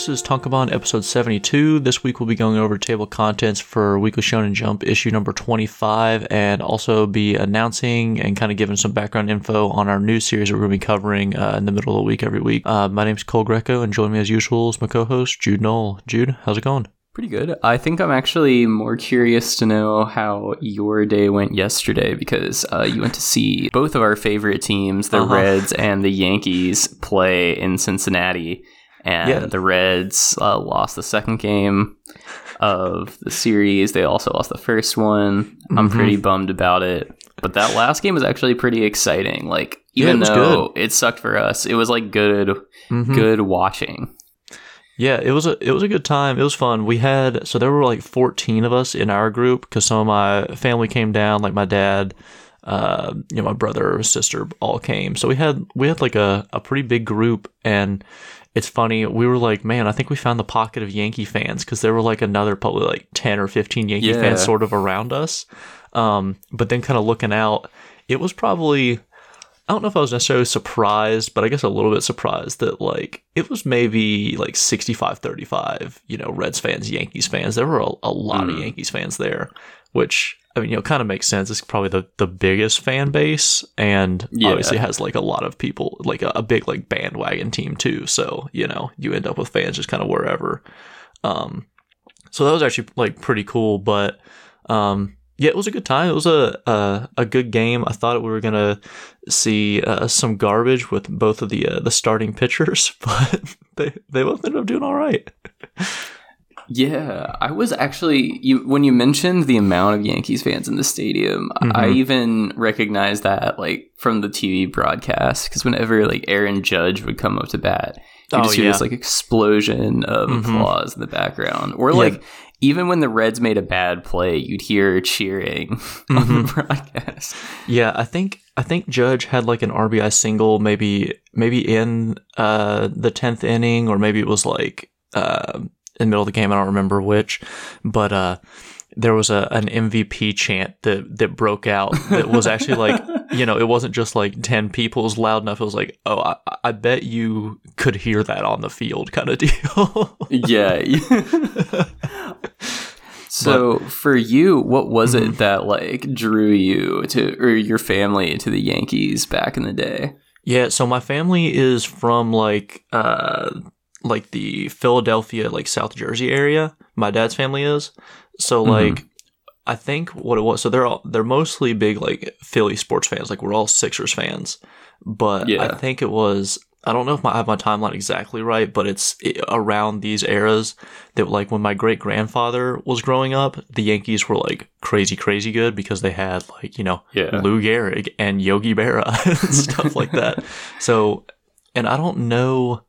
This is Tankobon episode 72. This week we'll be going over table contents for Weekly Shonen Jump issue number 25 and also be announcing and kind of giving some background info on our new series that we're going to be covering uh, in the middle of the week every week. Uh, my is Cole Greco and join me as usual is my co host, Jude Knoll. Jude, how's it going? Pretty good. I think I'm actually more curious to know how your day went yesterday because uh, you went to see both of our favorite teams, the uh-huh. Reds and the Yankees, play in Cincinnati. And yeah. the Reds uh, lost the second game of the series. They also lost the first one. Mm-hmm. I'm pretty bummed about it. But that last game was actually pretty exciting. Like, even yeah, it though good. it sucked for us, it was like good, mm-hmm. good watching. Yeah, it was a it was a good time. It was fun. We had so there were like 14 of us in our group because some of my family came down, like my dad, uh, you know, my brother, sister, all came. So we had we had like a, a pretty big group, and it's funny. We were like, man, I think we found the pocket of Yankee fans because there were like another probably like 10 or 15 Yankee yeah. fans sort of around us. Um, but then kind of looking out, it was probably I don't know if I was necessarily surprised, but I guess a little bit surprised that like it was maybe like 65 35, you know, Reds fans, Yankees fans. There were a, a lot mm. of Yankees fans there, which I mean, you know, kind of makes sense. It's probably the, the biggest fan base and yeah. obviously has like a lot of people, like a, a, big like bandwagon team too. So, you know, you end up with fans just kind of wherever. Um, so that was actually like pretty cool, but, um, yeah, it was a good time. It was a a, a good game. I thought we were gonna see uh, some garbage with both of the uh, the starting pitchers, but they they both ended up doing all right. Yeah, I was actually you when you mentioned the amount of Yankees fans in the stadium, mm-hmm. I even recognized that like from the TV broadcast because whenever like Aaron Judge would come up to bat, you oh, just hear yeah. this like explosion of mm-hmm. applause in the background, or like. Yeah even when the Reds made a bad play, you'd hear cheering mm-hmm. on the mm-hmm. broadcast. Yeah, I think I think Judge had like an RBI single, maybe maybe in uh, the tenth inning, or maybe it was like uh, in the middle of the game. I don't remember which, but uh, there was a an MVP chant that that broke out that was actually like you know it wasn't just like ten people it was loud enough it was like oh I, I bet you could hear that on the field kind of deal yeah so but, for you what was mm-hmm. it that like drew you to or your family to the Yankees back in the day yeah so my family is from like uh like the Philadelphia like South Jersey area my dad's family is so mm-hmm. like, mm-hmm. I think what it was. So they're all they're mostly big like Philly sports fans. Like we're all Sixers fans, but yeah. I think it was. I don't know if my, I have my timeline exactly right, but it's around these eras that like when my great grandfather was growing up, the Yankees were like crazy, crazy good because they had like you know yeah. Lou Gehrig and Yogi Berra and stuff like that. So, and I don't know,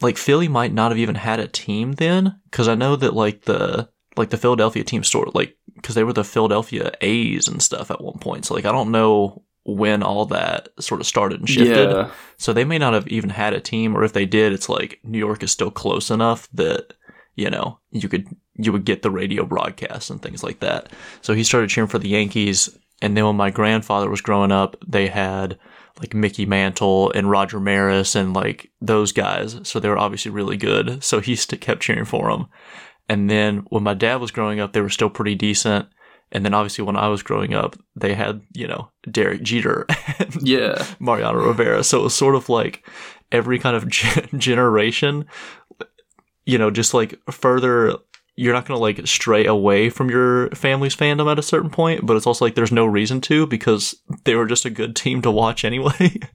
like Philly might not have even had a team then because I know that like the like the Philadelphia team store, like because they were the Philadelphia A's and stuff at one point. So like I don't know when all that sort of started and shifted. Yeah. So they may not have even had a team, or if they did, it's like New York is still close enough that you know you could you would get the radio broadcasts and things like that. So he started cheering for the Yankees, and then when my grandfather was growing up, they had like Mickey Mantle and Roger Maris and like those guys. So they were obviously really good. So he st- kept cheering for them. And then when my dad was growing up, they were still pretty decent. And then obviously when I was growing up, they had, you know, Derek Jeter and yeah. Mariano Rivera. So it was sort of like every kind of generation, you know, just like further, you're not going to like stray away from your family's fandom at a certain point, but it's also like there's no reason to because they were just a good team to watch anyway.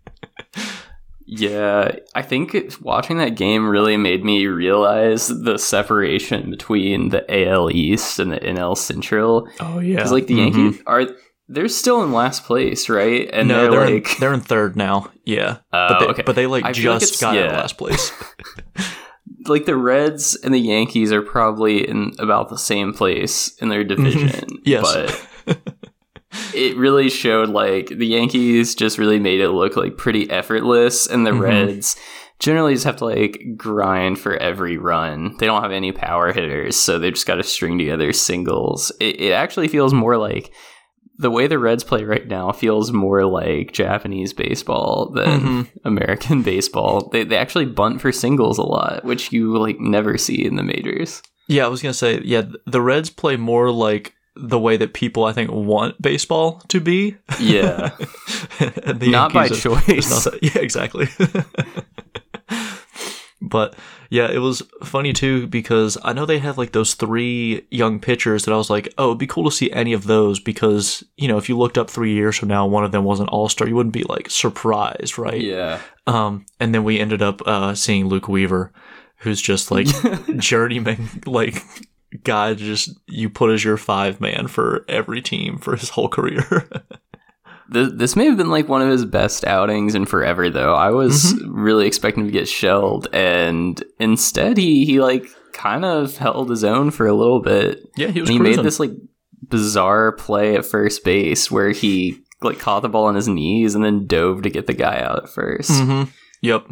Yeah, I think watching that game really made me realize the separation between the AL East and the NL Central. Oh yeah, because like the mm-hmm. Yankees are they're still in last place, right? And no, they're, they're like in, they're in third now. Yeah, uh, but they, okay. but they like I just like got yeah. last place. like the Reds and the Yankees are probably in about the same place in their mm-hmm. division. yes, but it really showed like the Yankees just really made it look like pretty effortless, and the mm-hmm. Reds generally just have to like grind for every run. They don't have any power hitters, so they just got to string together singles. It, it actually feels more like the way the Reds play right now feels more like Japanese baseball than Mm-hmm. American baseball. They they actually bunt for singles a lot, which you like never see in the majors. Yeah, I was gonna say, yeah, the Reds play more like the way that people I think want baseball to be. Yeah. Not by are- choice. not yeah, exactly. But yeah, it was funny too because I know they have like those three young pitchers that I was like, oh, it'd be cool to see any of those because you know if you looked up three years from now, one of them was an All Star, you wouldn't be like surprised, right? Yeah. Um, and then we ended up uh, seeing Luke Weaver, who's just like journeyman, like guy. Just you put as your five man for every team for his whole career. This, this may have been like one of his best outings in forever, though. I was Mm-hmm. really expecting to get shelled, and instead he he like kind of held his own for a little bit. yeah, he was And he cruising. made this like bizarre play at first base where he like caught the ball on his knees and then dove to get the guy out at 1st Mm-hmm. Yep.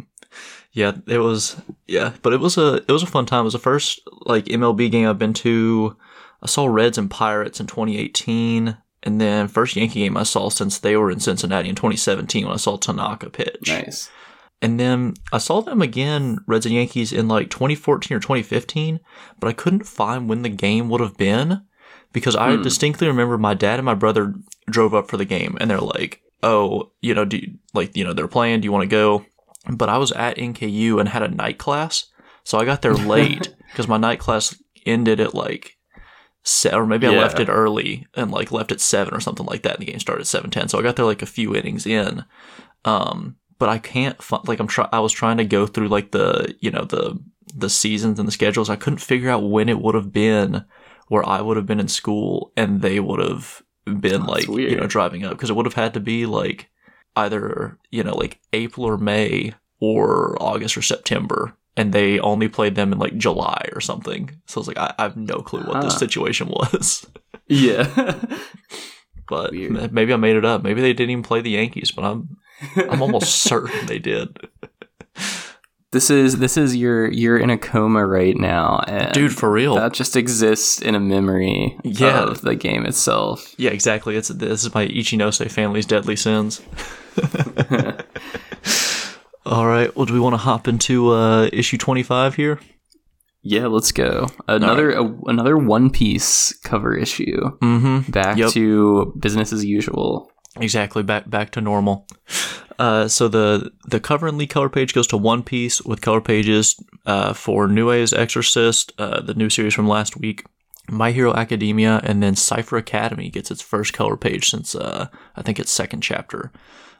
Yeah, it was. Yeah, but it was a it was a fun time. It was the first like MLB game I've been to. I saw Reds and Pirates in 2018, and then first Yankee game I saw since they were in Cincinnati in 2017 when I saw Tanaka pitch. Nice. And then I saw them again, Reds and Yankees, in like 2014 or 2015, but I couldn't find when the game would have been because I Hmm. distinctly remember my dad and my brother drove up for the game and they're like, oh, you know, do you, like, you know, they're playing, do you want to go? But I was at NKU and had a night class. So I got there late because my night class ended at like, se- or maybe I Yeah. left it early and like left at seven or something like that. And the game started at seven ten. So I got there like a few innings in. Um, but I can't find like I'm try. I was trying to go through like the you know the the seasons and the schedules. I couldn't figure out when it would have been where I would have been in school and they would have been That's like you know driving up because it would have had to be like either you know like April or May or August or September. And they only played them in like July or something. So I was like, I, I have no clue what this Huh. Ah. situation was. Yeah. But Weird. maybe I made it up. Maybe they didn't even play the Yankees, but I'm I'm almost certain they did. this is this is your you're in a coma right now, Dude, for real. that just exists in a memory Yeah. of the game itself. yeah, exactly. It's this is my Ichinose family's deadly sins. All right. Well, do we want to hop into uh, issue 25 here? Yeah, let's go. Another a, another One Piece cover issue. Mm-hmm. Back Yep. to business as usual. Exactly. Back back to normal. Uh, so the the cover and lead color page goes to One Piece with color pages uh, for Nue's Exorcist, uh, the new series from last week, My Hero Academia, and then Cipher Academy gets its first color page since uh, I think its second chapter.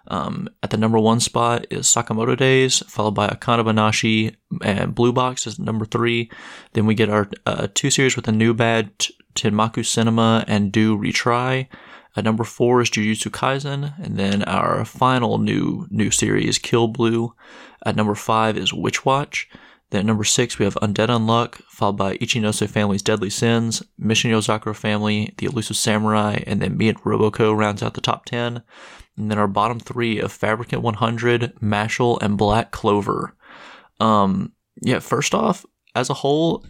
Um, at the number one spot is Sakamoto Days, followed by Akane Banashi, and Blue Box is number three. Then we get our uh, two series with a new bad, Tenmaku Cinema and Do Retry. At number four is Jujutsu Kaisen, and then our final new new series, Kill Blue. At number five is Witch Watch. Then at number six we have Undead Unluck, followed by Ichinose Family's Deadly Sins, Mission Yozakura Family, The Elusive Samurai, and then Me and Roboco rounds out the top ten. And then our bottom three of Fabricant 100, Mashle, and Black Clover. Um, yeah, first off, as a whole,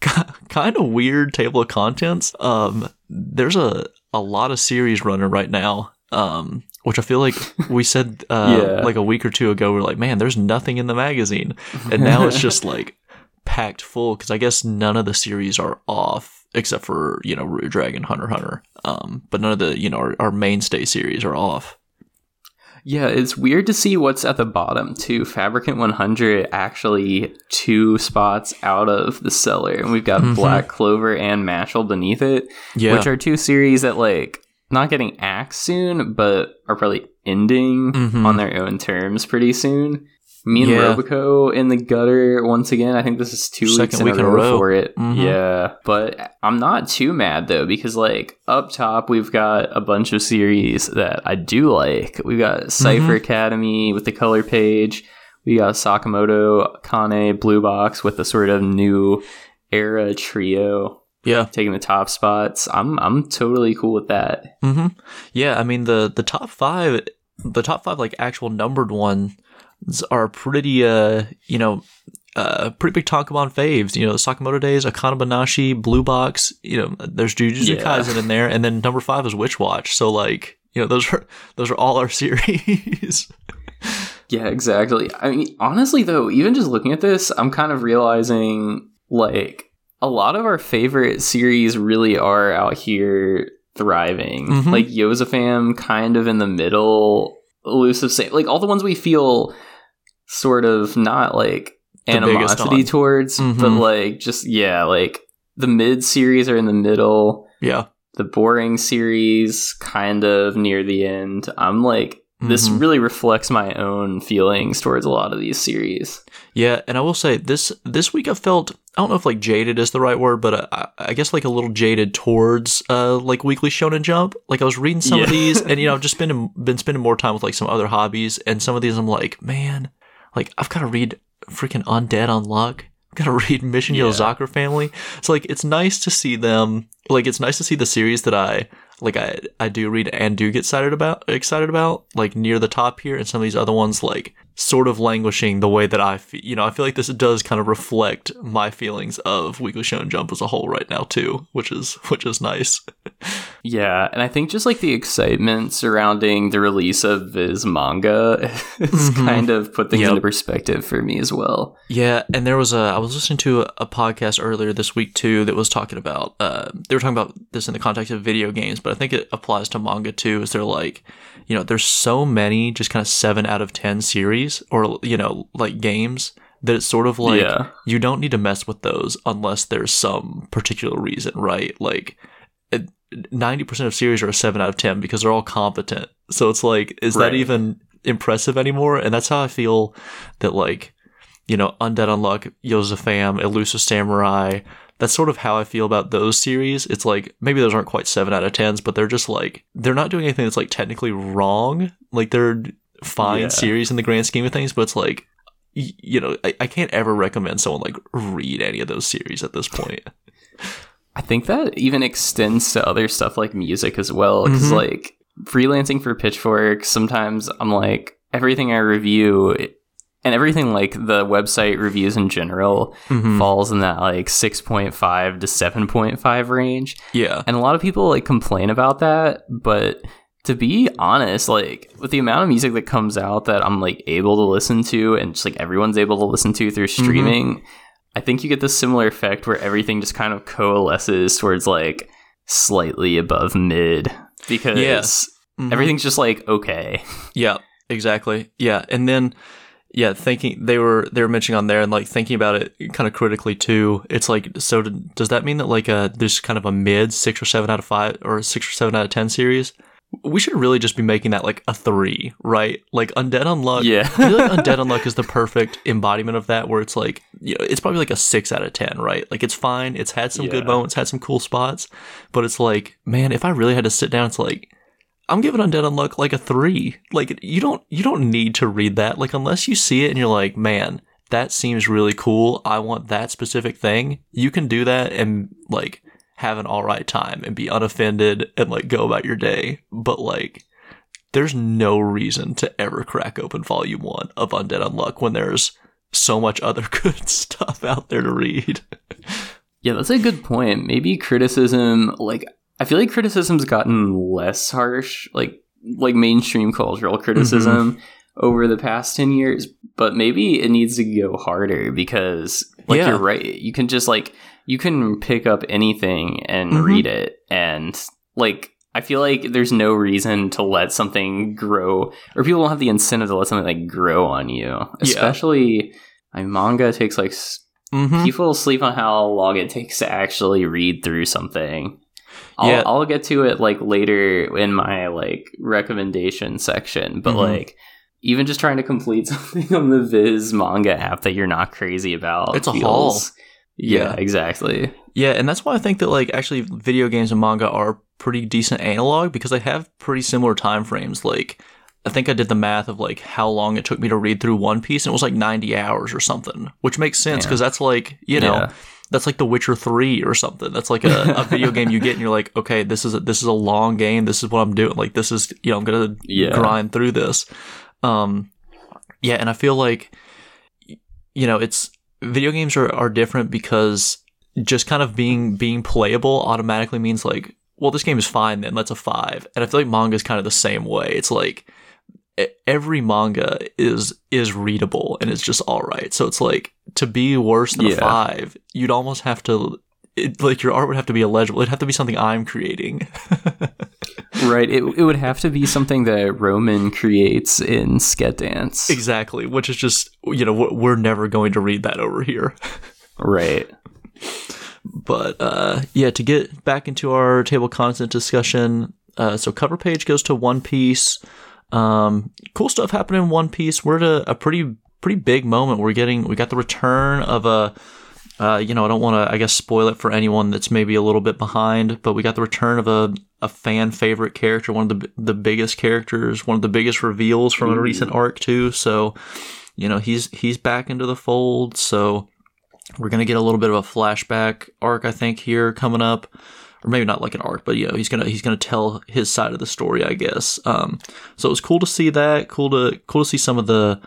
kind of weird table of contents. Um, there's a a lot of series running right now. Um, which I feel like we said uh, Yeah. like a week or two ago. We're like, man, there's nothing in the magazine, and now it's just like packed full because I guess none of the series are off except for you know Ruri Dragon, Hunter Hunter. Um, but none of the you know our, our mainstay series are off. Yeah, it's weird to see what's at the bottom too. Fabricant 100 actually two spots out of the cellar, and we've got Mhm. Black Clover and Mashle beneath it, Yeah, which are two series that like not getting axed soon, but are probably ending Mhm. on their own terms pretty soon. Me and Yeah. Roboco in the gutter once again. I think this is two weeks Second in, week a in a row, row. for it. Mhm. Yeah, but I'm not too mad though because like up top we've got a bunch of series that I do like. We've got Cipher Academy with the color page. We got Sakamoto, Kane, Blue Box with the sort of new era trio yeah. taking the top spots. I'm I'm totally cool with that. hmm Yeah, I mean the the top five, the top five like actual numbered ones are pretty. Uh, you know, uh, pretty big Tankobon faves. You know, Sakamoto Days, Akane Banashi, Blue Box. You know, there's Jujutsu Yeah. Kaisen in there, and then number five is Witch Watch. So like, you know, those are those are all our series. Yeah, exactly. I mean, honestly, though, even just looking at this, I'm kind of realizing like a lot of our favorite series really are out here thriving. Mhm. Like Yosafam, kind of in the middle, elusive, same. Like all the ones we feel sort of not like The animosity towards, but Mhm. like just yeah, like the mid series are in the middle. yeah. The boring series kind of near the end. I'm like this Mhm. really reflects my own feelings towards a lot of these series. Yeah, and I will say this this week I felt I don't know if like jaded is the right word, but I, I guess like a little jaded towards uh like Weekly Shonen Jump. Like I was reading some of these, and you know I've just been been spending more time with like some other hobbies, and some of these I'm like, man, like I've got to read freaking Undead Unluck. I've got to read Mission Yeah. Yozakura Family. So like it's nice to see them. Like it's nice to see the series that I like I I do read and do get excited about excited about like near the top here, and some of these other ones like sort of languishing the way that I feel. You know, I feel like this does kind of reflect my feelings of Weekly Shonen Jump as a whole right now too, which is which is nice. Yeah, and I think just like the excitement surrounding the release of his manga has Mhm. kind of put things Yep. into perspective for me as well. Yeah, and there was a I was listening to a, a podcast earlier this week too that was talking about uh they were talking about this in the context of video games, but I think it applies to manga too. Is they're like, you know, there's so many just kind of seven out of ten series or you know like games that it's sort of like yeah, you don't need to mess with those unless there's some particular reason, right? Like ninety percent of series are a seven out of ten because they're all competent. So it's like, is Right. that even impressive anymore? And that's how I feel that like, you know, Undead Unluck, Yosafam, Elusive Samurai. That's sort of how I feel about those series. It's like maybe those aren't quite seven out of tens, but they're just like they're not doing anything that's like technically wrong. Like they're fine Yeah. series in the grand scheme of things, but it's like you know, I, I can't ever recommend someone like read any of those series at this point. I think that even extends to other stuff like music as well. Because Mhm. like freelancing for Pitchfork, sometimes I'm like everything I review and everything like the website reviews in general Mhm. falls in that like 6.5 to 7.5 range. Yeah. And a lot of people like complain about that, but to be honest, like with the amount of music that comes out that I'm like able to listen to and just like everyone's able to listen to through streaming, I think you get this similar effect where everything just kind of coalesces towards like slightly above mid because Yes. Mhm. everything's just like okay. Yeah, exactly. Yeah, and then yeah, thinking they were they were mentioning on there and like thinking about it kind of critically too. It's like so does that mean that like uh there's kind of a mid six or seven out of five or six or seven out of ten series? We should really just be making that like a three, right? Like Undead Unluck. Yeah. I feel like Undead Unluck is the perfect embodiment of that, where it's like you know it's probably like a six out of ten, right? Like it's fine. It's had some good moments, had some cool spots, but it's like man, if I really had to sit down, it's like I'm giving Undead Unluck like a three. Like you don't you don't need to read that. Like unless you see it and you're like, man, that seems really cool. I want that specific thing. You can do that and like have an all right time and be unoffended and like go about your day. But like there's no reason to ever crack open volume one of Undead Unluck when there's so much other good stuff out there to read. Yeah, that's a good point. Maybe criticism, like I feel like criticism's gotten less harsh, like like mainstream cultural criticism over the past ten years. But maybe it needs to go harder because, like Yeah. you're right, you can just like you can pick up anything and Mhm. read it, and like I feel like there's no reason to let something grow, or people don't have the incentive to let something like grow on you, especially. I mean, manga takes like Mm-hmm. people sleep on how long it takes to actually read through something. I'll, Yeah. I'll get to it like later in my like recommendation section, but Mhm. like even just trying to complete something on the Viz manga app that you're not crazy about, It's a haul. Yeah, Yeah. exactly. Yeah, and that's why I think that like actually video games and manga are pretty decent analog because they have pretty similar time frames. Like I think I did the math of like how long it took me to read through One Piece and it was like 90 hours or something, which makes sense Yeah. because that's like, you know, Yeah. That's like The Witcher 3 or something. That's like a, a video game you get and you're like, okay, this is a, this is a long game. This is what I'm doing. Like this is, you know, I'm going to Yeah. grind through this. Um yeah, and I feel like you know, it's video games are, are different because just kind of being being playable automatically means like, well, this game is fine then, that's a five. And I feel like manga is kind of the same way. It's like every manga is is readable and it's just all right. So it's like to be worse than yeah. a five, you'd almost have to it, like your art would have to be illegible. It'd have to be something I'm creating. right. It, it would have to be something that Roman creates in Sket Dance. Exactly. Which is just, you know, we're never going to read that over here. right. But uh, yeah, to get back into our table content discussion, uh, so cover page goes to One Piece. Um, cool stuff happened in One Piece. We're at a, a pretty pretty big moment. We're getting we got the return of a uh, you know, I don't want to, I guess, spoil it for anyone that's maybe a little bit behind, but we got the return of a, a fan favorite character, one of the the biggest characters, one of the biggest reveals from a recent arc too. So, you know, he's he's back into the fold. So we're gonna get a little bit of a flashback arc, I think, here coming up, or maybe not like an arc, but you know, he's gonna he's gonna tell his side of the story, I guess. Um, so it was cool to see that. Cool to cool to see some of the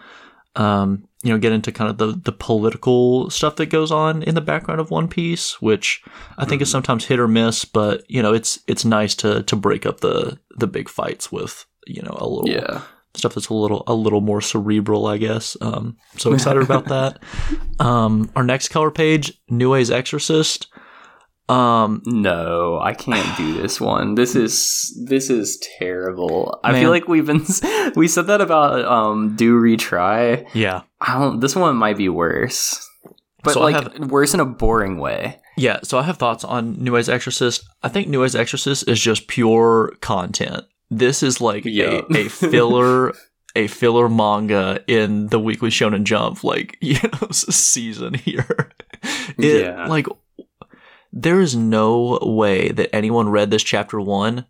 um, you know, get into kind of the, the political stuff that goes on in the background of One Piece, which I think mm-hmm. is sometimes hit or miss, but you know, it's it's nice to to break up the the big fights with, you know, a little yeah. stuff that's a little a little more cerebral, I guess. Um, so excited about that. Um, our next color page, Nue's Exorcist. Um, no, I can't do this one. This is this is terrible. Man. I feel like we've been we said that about um do retry. Yeah, I don't. This one might be worse, but so like have, worse in a boring way. Yeah. So I have thoughts on Nue's Exorcist. I think Nue's Exorcist is just pure content. This is like a, a filler. a filler manga in the Weekly Shonen Jump, like you know, season here. It, yeah, like there is no way that anyone read this chapter one.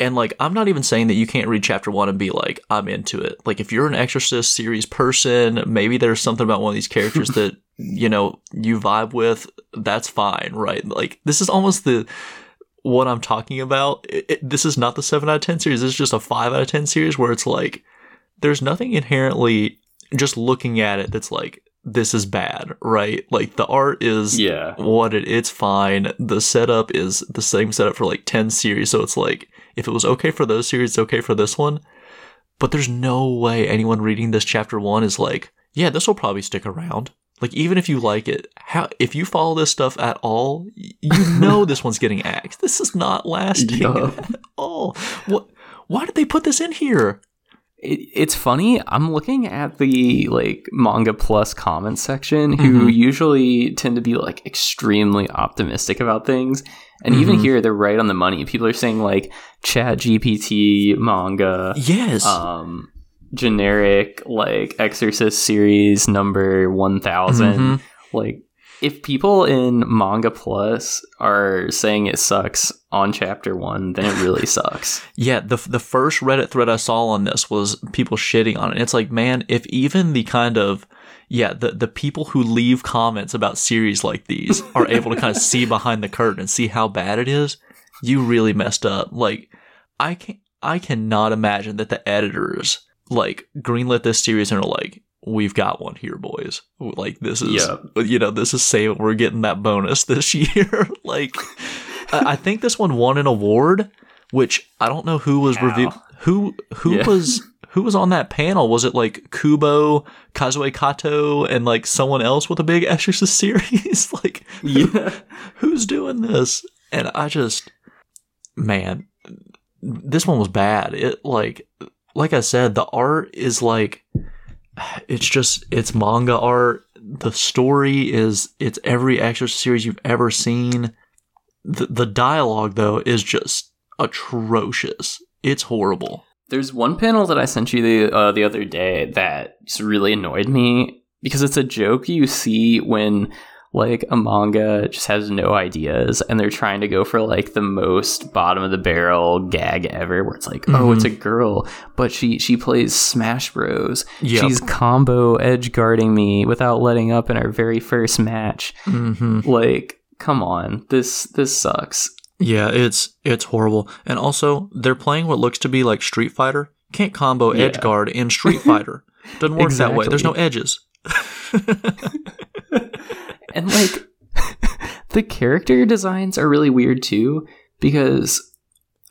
And like, I'm not even saying that you can't read chapter one and be like, I'm into it. Like, if you're an Exorcist series person, maybe there's something about one of these characters that, you know, you vibe with. That's fine, right? Like, this is almost the, what I'm talking about. It, it, this is not the 7 out of 10 series. This is just a 5 out of 10 series where it's like, there's nothing inherently just looking at it that's like, this is bad, right? Like the art is yeah. what it it's fine. The setup is the same setup for like 10 series, so it's like if it was okay for those series, it's okay for this one. But there's no way anyone reading this chapter 1 is like, yeah, this will probably stick around. Like even if you like it, how if you follow this stuff at all, you know this one's getting axed. This is not lasting yeah. at all. What why did they put this in here? It, it's funny. I'm looking at the like manga plus comment section, who mm-hmm. usually tend to be like extremely optimistic about things, and mm-hmm. even here they're right on the money. People are saying like Chat GPT manga, yes, um, generic like Exorcist series number one thousand, mm-hmm. like if people in manga plus are saying it sucks on chapter one then it really sucks. Yeah the, the first reddit thread i saw on this was people shitting on it. It's like man if even the kind of yeah the, the people who leave comments about series like these are able to kind of see behind the curtain and see how bad it is you really messed up. Like i can i cannot imagine that the editors like greenlit this series and are like we've got one here, boys. Like this is, yeah. you know, this is saying we're getting that bonus this year. like, I think this one won an award, which I don't know who was reviewed. Who who yeah. was who was on that panel? Was it like Kubo, Kazue Kato, and like someone else with a big Exorcist series? like, yeah, who's doing this? And I just, man, this one was bad. It like, like I said, the art is like it's just it's manga art. The story is it's every Exorcist series you've ever seen. The the dialogue though is just atrocious. It's horrible. There's one panel that I sent you the uh, the other day that just really annoyed me because it's a joke you see when like a manga just has no ideas and they're trying to go for like the most bottom of the barrel gag ever where it's like mm-hmm. oh it's a girl but she she plays smash bros yep. she's combo edge guarding me without letting up in our very first match mm-hmm. like come on this this sucks yeah it's it's horrible and also they're playing what looks to be like street fighter can't combo yeah. edge guard in street fighter doesn't work exactly. that way there's no edges And like the character designs are really weird too because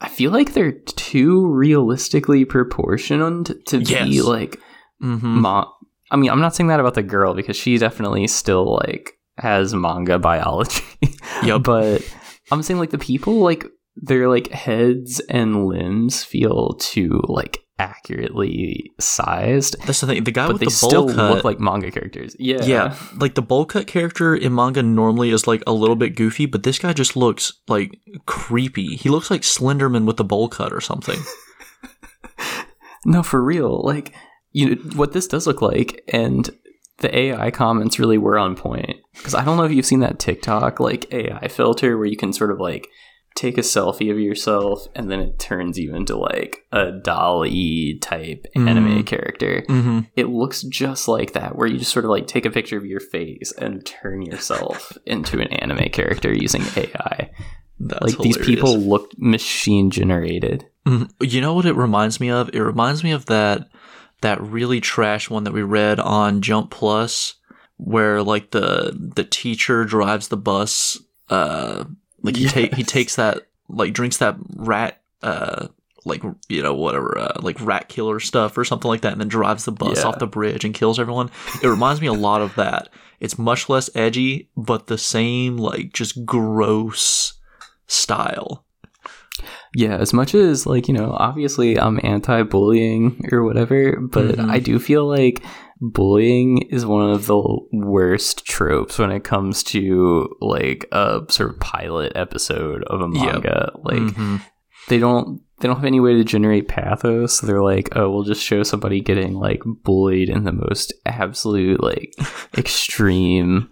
I feel like they're too realistically proportioned to Yes. be like Mm-hmm. ma- I mean, I'm not saying that about the girl because she definitely still like has manga biology. yeah, but I'm saying like the people like their like heads and limbs feel too like accurately sized, That's the thing. The guy with the still bowl cut, look like manga characters. Yeah. yeah, like the bowl cut character in manga normally is like a little bit goofy, but this guy just looks like creepy. He looks like Slenderman with the bowl cut or something. No, for real. Like, you know, what this does look like, and the AI comments really were on point. Because I don't know if you've seen that TikTok, like, AI filter where you can sort of like take a selfie of yourself and then it turns you into like a dolly type anime Mm. character. mm-hmm. It looks just like that, where you just sort of like take a picture of your face and turn yourself into an anime character using AI. That's like, these people look machine generated. Mhm. You know what it reminds me of? It reminds me of that that really trash one that we read on Jump Plus, where like the the teacher drives the bus. Uh, like he take he takes that like drinks that rat. Uh, like you know whatever uh, like rat killer stuff or something like that, and then drives the bus Yeah. off the bridge and kills everyone. It reminds me a lot of that. It's much less edgy, but the same like just gross style. Yeah, as much as like, you know, obviously I'm anti-bullying or whatever, but Mhm. I do feel like bullying is one of the worst tropes when it comes to like a sort of pilot episode of a Yep. manga. Like Mhm. they don't they don't have any way to generate pathos. So They're like, "Oh, we'll just show somebody getting like bullied in the most absolute like extreme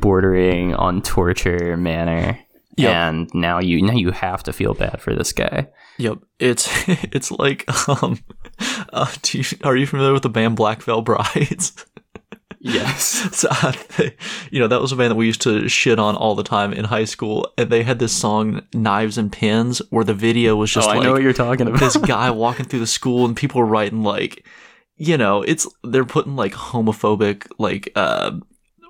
bordering on torture manner." Yep. And now you now you have to feel bad for this guy. Yep, it's it's like um, uh, do you, are you familiar with the band Black Veil Brides? Yes. so, uh, they, you know that was a band that we used to shit on all the time in high school, and they had this song "Knives and Pins," where the video was just oh, I know what you're talking about. this guy walking through the school, and people were writing like, you know, it's they're putting like homophobic like uh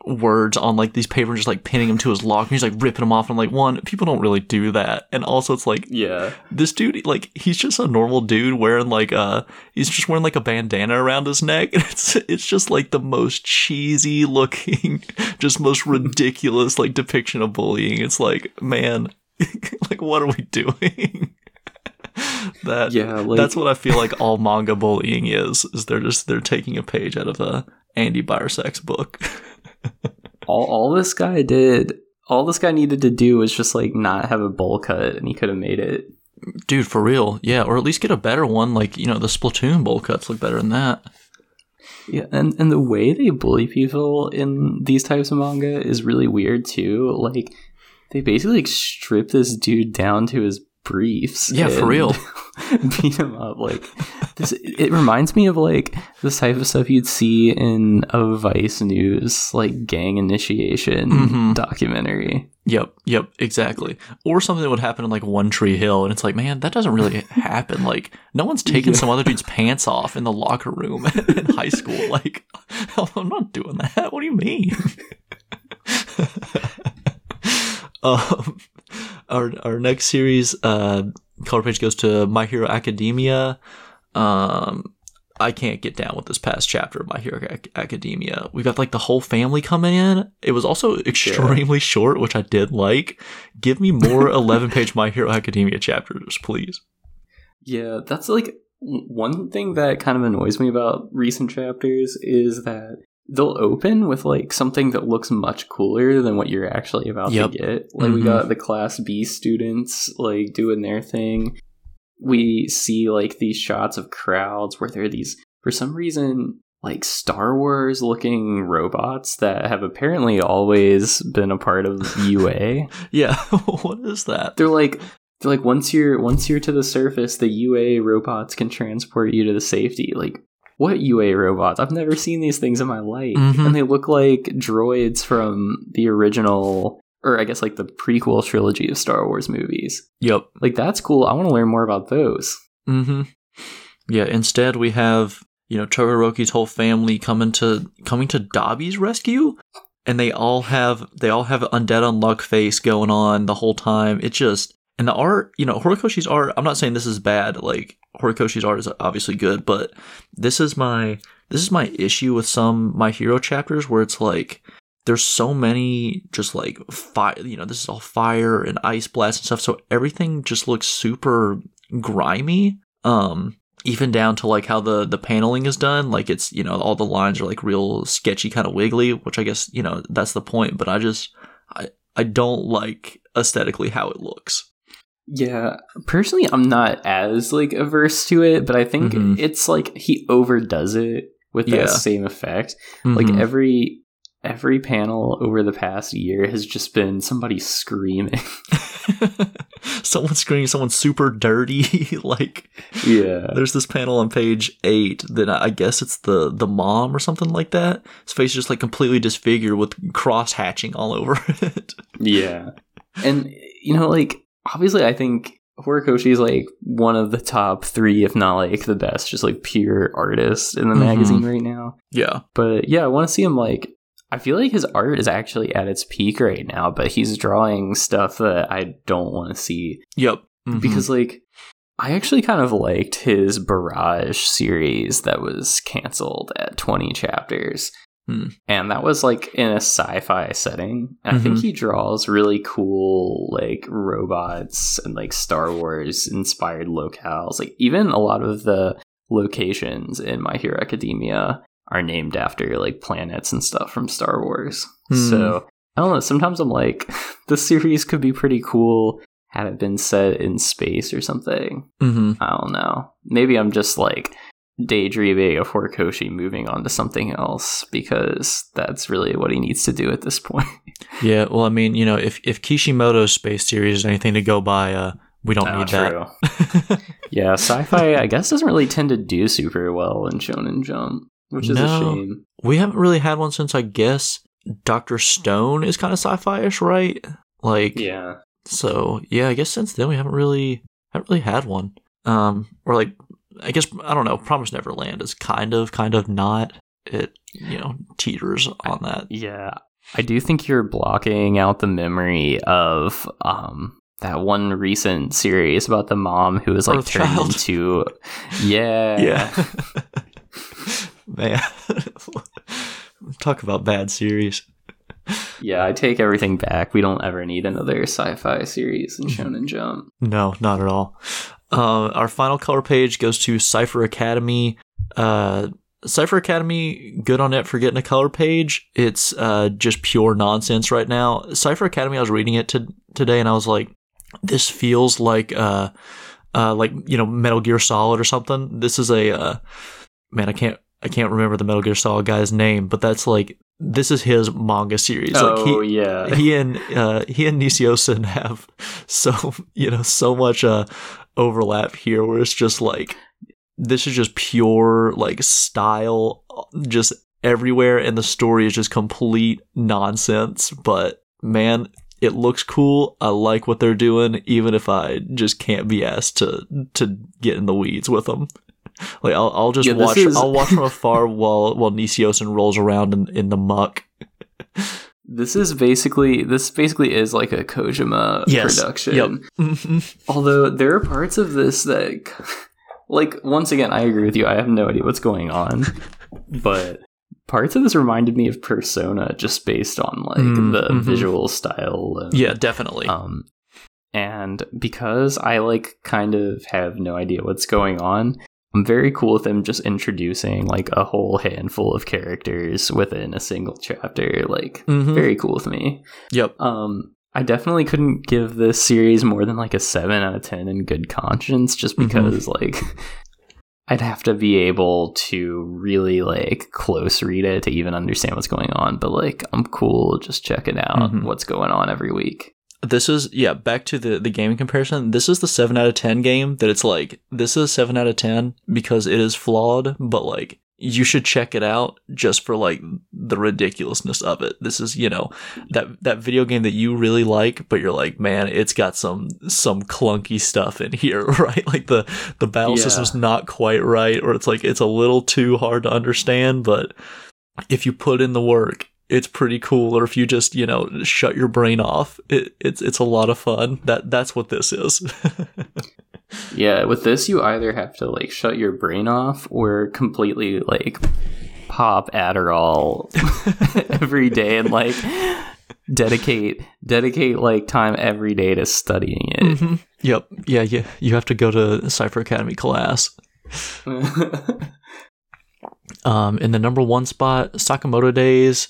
words on like these papers, just like pinning him to his locker. He's like ripping them off. And I'm like, one, people don't really do that, and also it's like yeah. this dude like he's just a normal dude wearing like uh he's just wearing like a bandana around his neck and it's it's just like the most cheesy looking just most ridiculous like depiction of bullying it's like man like what are we doing that Yeah, like that's what i feel like all manga bullying is is they're just they're taking a page out of a andy Biersack's book all, all this guy did all this guy needed to do was just like not have a bowl cut and he could have made it. dude for real yeah or at least get a better one like you know the splatoon bowl cuts look better than that Yeah, and and the way they bully people in these types of manga is really weird too. Like they basically like, strip this dude down to his briefs. Yeah, for real. beat him up. Like this, it reminds me of like this type of stuff you'd see in a Vice News like gang initiation Mhm. documentary. Yep, yep, exactly. Or something that would happen in like One Tree Hill, and it's like, man, that doesn't really happen. Like, no one's taking some other dude's pants off in the locker room in high school. Like, I'm not doing that. What do you mean? um, our our next series, uh, color page goes to My Hero Academia. Um, I can't get down with this past chapter of My Hero Ac- Academia. We got like the whole family coming in. It was also extremely short, which I did like. Give me more 11 page My Hero Academia chapters, please. Yeah, that's like one thing that kind of annoys me about recent chapters is that they'll open with like something that looks much cooler than what you're actually about Yep. to get. Like we Mhm. got the class B students like doing their thing. We see like these shots of crowds where there are these for some reason like Star Wars looking robots that have apparently always been a part of UA. Yeah, what is that? They're like they're like once you're once you're to the surface, the UA robots can transport you to the safety. Like what UA robots? I've never seen these things in my life, Mhm. and they look like droids from the original, or I guess like the prequel trilogy of Star Wars movies. Yep. Like that's cool. I want to learn more about those. Mm-hmm. Yeah, instead we have, you know, Todoroki's whole family coming to coming to Dabi's rescue. and they all have they all have undead unluck face going on the whole time. It just and the art, you know, Horikoshi's art. I'm not saying this is bad. Like Horikoshi's art is obviously good, but this is my this is my issue with some my hero chapters where it's like there's so many just like fire. You know, this is all fire and ice blast and stuff. So everything just looks super grimy. Um, even down to like how the the paneling is done like it's you know all the lines are like real sketchy kind of wiggly which i guess you know that's the point but i just i i don't like aesthetically how it looks yeah personally i'm not as like averse to it but i think mm-hmm. it's like he overdoes it with that yeah. same effect mm-hmm. like every every panel over the past year has just been somebody screaming. someone screaming, someone super dirty. like, yeah. There's this panel on page eight that I guess it's the the mom or something like that. His face is just like completely disfigured with cross hatching all over it. yeah, and you know, like obviously, I think Horikoshi is like one of the top three, if not like the best, just like pure artist in the mm-hmm. magazine right now. Yeah. But yeah, I want to see him like I feel like his art is actually at its peak right now, but he's drawing stuff that I don't want to see. Yep. Mm-hmm. Because like I actually kind of liked his Barrage series that was canceled at 20 chapters. Hmm. And that was like in a sci-fi setting. Mm-hmm. I think mm-hmm. he draws really cool like robots and like Star Wars inspired locales. Like even a lot of the locations in My Hero Academia are named after like planets and stuff from Star Wars. Mm. So I don't know. Sometimes I'm like, the series could be pretty cool had it been set in space or something. Mm-hmm. I don't know. Maybe I'm just like daydreaming of Horikoshi moving on to something else because that's really what he needs to do at this point. yeah, well, I mean, you know, if if Kishimoto's space series is anything to go by, uh, we don't oh, need true. that. yeah, sci-fi, I guess, doesn't really tend to do super well in Shonen Jump which is no, a shame. We haven't really had one since I guess Doctor Stone is kind of sci-fi-ish, right? Like yeah. So yeah, I guess since then we haven't really haven't really had one. Um, or like I guess I don't know. Promise Neverland is kind of kind of not. It you know teeters on that. Yeah, I do think you're blocking out the memory of um that one recent series about the mom who was like Earth turned Child. into yeah yeah man. Talk about bad series. Yeah, I take everything back. We don't ever need another sci-fi series in Shonen Jump. No, not at all. Uh, our final color page goes to Cipher Academy. Uh, Cipher Academy, good on it for getting a color page. It's uh, just pure nonsense right now. Cipher Academy, I was reading it to, today and I was like, this feels like, uh, uh, like you know, Metal Gear Solid or something. This is a uh, man. I can't I can't remember the Metal Gear Solid guy's name, but that's like this is his manga series. Oh like he, yeah, he and uh, he and NisiOisiN have so you know so much uh, overlap here, where it's just like this is just pure like style, just everywhere, and the story is just complete nonsense. But man, it looks cool. I like what they're doing, even if I just can't be asked to to get in the weeds with them. Like I'll I'll just yeah, watch is... I'll watch from afar while while NisiOisiN rolls around in, in the muck. This is basically this basically is like a Kojima yes. production. Yep. Mm-hmm. Although there are parts of this that like once again I agree with you. I have no idea what's going on. but parts of this reminded me of Persona just based on like mm, the mm-hmm. visual style. And, yeah, definitely. Um and because I like kind of have no idea what's going on, I'm very cool with them just introducing like a whole handful of characters within a single chapter. Like mm-hmm. very cool with me. Yep. Um I definitely couldn't give this series more than like a 7 out of 10 in good conscience just mm-hmm. because mm-hmm. like I'd have to be able to really like close read it to even understand what's going on, but like I'm cool just checking out mm-hmm. what's going on every week this is yeah back to the the gaming comparison. This is the 7 out of 10 game that it's like this is 7 out of 10 because it is flawed but like you should check it out just for like the ridiculousness of it. This is you know that that video game that you really like but you're like man it's got some some clunky stuff in here right? Like the the battle yeah. system's not quite right or it's like it's a little too hard to understand but if you put in the work it's pretty cool, or if you just you know shut your brain off, it, it's it's a lot of fun. That that's what this is. yeah, with this, you either have to like shut your brain off or completely like pop Adderall every day and like dedicate dedicate like time every day to studying it. Mm-hmm. Yep. Yeah. Yeah. You have to go to Cipher Academy class. um, in the number one spot, Sakamoto Days.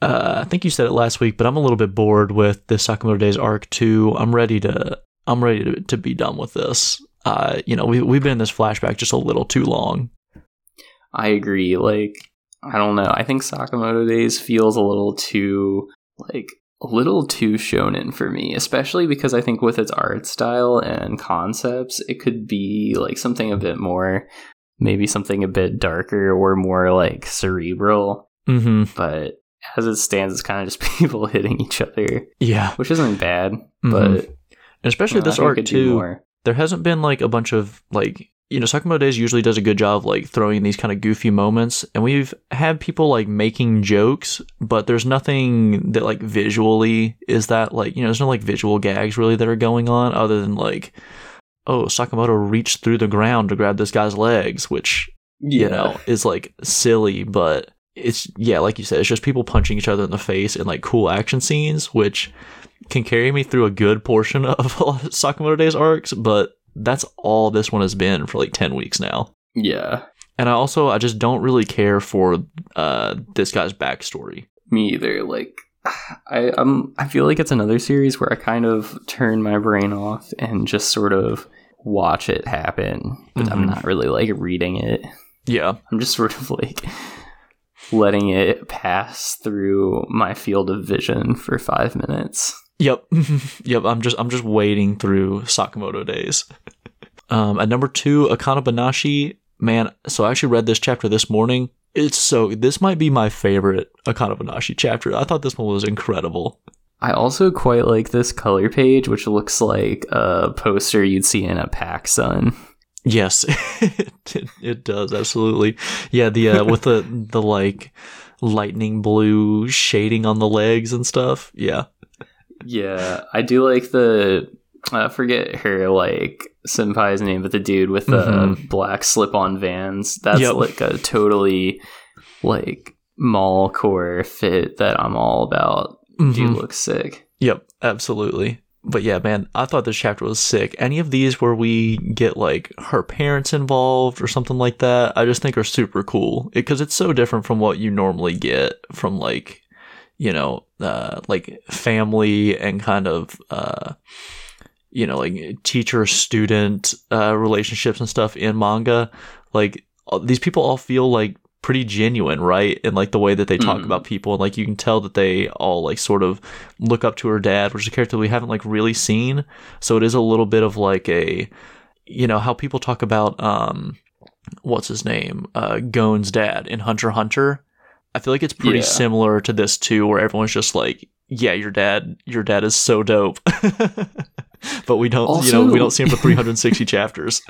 Uh, I think you said it last week, but I'm a little bit bored with the Sakamoto Days arc too. I'm ready to I'm ready to, to be done with this. Uh, you know, we we've been in this flashback just a little too long. I agree. Like, I don't know. I think Sakamoto Days feels a little too like a little too shonen for me, especially because I think with its art style and concepts, it could be like something a bit more, maybe something a bit darker or more like cerebral. Mm-hmm. But as it stands, it's kind of just people hitting each other. Yeah, which isn't bad, mm-hmm. but especially this arc too. There hasn't been like a bunch of like you know Sakamoto Days usually does a good job of like throwing these kind of goofy moments, and we've had people like making jokes, but there's nothing that like visually is that like you know there's no like visual gags really that are going on other than like oh Sakamoto reached through the ground to grab this guy's legs, which yeah. you know is like silly, but it's yeah, like you said, it's just people punching each other in the face in like cool action scenes, which can carry me through a good portion of of Sakamoto Days arcs, but that's all this one has been for like 10 weeks now. Yeah. And I also I just don't really care for uh this guy's backstory. Me either. Like I um I feel like it's another series where I kind of turn my brain off and just sort of watch it happen, but mm-hmm. I'm not really like reading it. Yeah. I'm just sort of like letting it pass through my field of vision for five minutes. Yep, yep. I'm just I'm just wading through Sakamoto days. um, at number two, Akane Banashi. Man, so I actually read this chapter this morning. It's so this might be my favorite Akane Banashi chapter. I thought this one was incredible. I also quite like this color page, which looks like a poster you'd see in a PacSun. Yes, it, it, does absolutely. Yeah, the uh, with the the like lightning blue shading on the legs and stuff. Yeah, yeah. I do like the I forget her like senpai's name, but the dude with the mm-hmm. black slip-on Vans. That's yep. like a totally like mall core fit that I'm all about. Mm-hmm. Dude looks sick. Yep, absolutely but yeah, man, I thought this chapter was sick. Any of these where we get like her parents involved or something like that, I just think are super cool because it, it's so different from what you normally get from like, you know, uh, like family and kind of, uh, you know, like teacher student uh, relationships and stuff in manga. Like these people all feel like pretty genuine, right? And like the way that they talk mm. about people, and like you can tell that they all like sort of look up to her dad, which is a character we haven't like really seen. So it is a little bit of like a, you know, how people talk about um, what's his name, uh, Gon's dad in Hunter Hunter. I feel like it's pretty yeah. similar to this too, where everyone's just like, "Yeah, your dad, your dad is so dope," but we don't, also, you know, we don't see him for 360 chapters.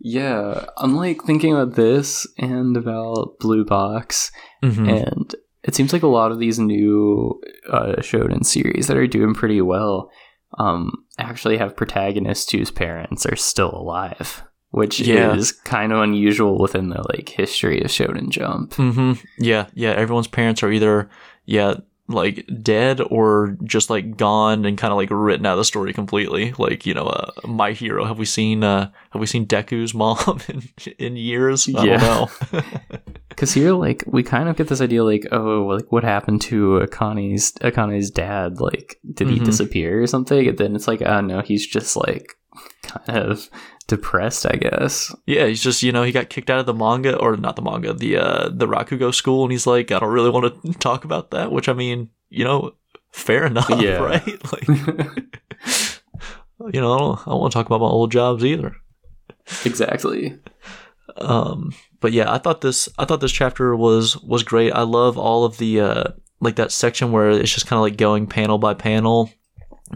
Yeah, I'm like thinking about this and about Blue Box, mm-hmm. and it seems like a lot of these new uh, Shonen series that are doing pretty well um, actually have protagonists whose parents are still alive, which yeah. is kind of unusual within the like history of Shonen Jump. Mm-hmm. Yeah, yeah. Everyone's parents are either yeah like dead or just like gone and kind of like written out of the story completely. Like you know, uh, my hero. Have we seen uh have we seen Deku's mom in in years? I yeah. don't know. Because here, like, we kind of get this idea, like, oh, like what happened to Akane's Akane's dad? Like, did mm-hmm. he disappear or something? And then it's like, oh no, he's just like kind of depressed, I guess. Yeah, he's just you know he got kicked out of the manga or not the manga, the uh the Rakugo school, and he's like, I don't really want to talk about that. Which I mean, you know, fair enough, yeah. right? Like, you know, I don't, I don't want to talk about my old jobs either. Exactly. Um, but yeah, I thought this I thought this chapter was was great. I love all of the uh like that section where it's just kind of like going panel by panel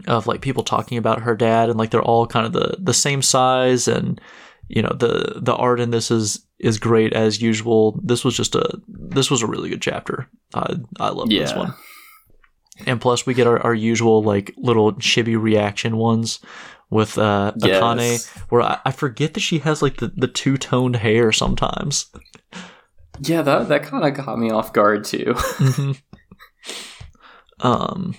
of like people talking about her dad and like they're all kind of the the same size and you know the the art in this is is great as usual. This was just a this was a really good chapter. I I love this one. And plus, we get our, our usual like little chibi reaction ones with uh, Akane, Yes. where I, I forget that she has like the, the two toned hair sometimes. Yeah, that that kind of got me off guard too. Mhm. um,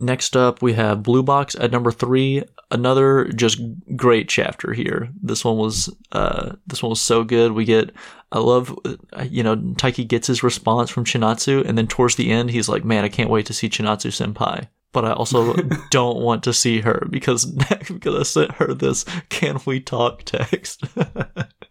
next up, we have Blue Box at number three. Another just great chapter here. This one was uh, this one was so good. We get I love uh, you know Taiki gets his response from Chinatsu, and then towards the end, he's like, "Man, I can't wait to see Chinatsu senpai." But I also don't want to see her because because I sent her this "Can we talk?" text.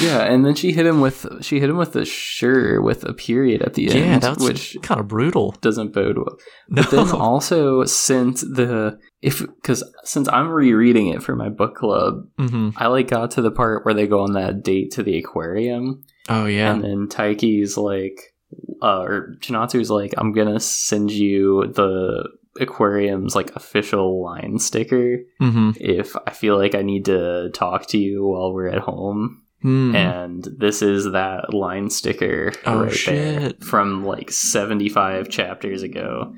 yeah, and then she hit him with she hit him with a sure with a period at the end, yeah, that's which kind of brutal. doesn't bode well. No. But then also since the if because since I'm rereading it for my book club, hmm I like got to the part where they go on that date to the aquarium, Oh yeah. and then Taiki's like, uh, or Chinatsu's like, I'm gonna send you the aquarium's like official line sticker mm-hmm. if I feel like I need to talk to you while we're at home. Mm. And this is that line sticker Oh, right there from like 75 chapters ago.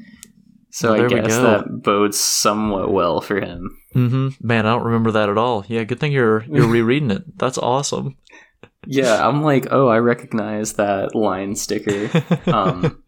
So Well, I guess that bodes somewhat well for him. hmm Man, I don't remember that at all. Yeah, good thing you're you're rereading it. That's awesome. Yeah, I'm like, oh, I recognize that line sticker. Um,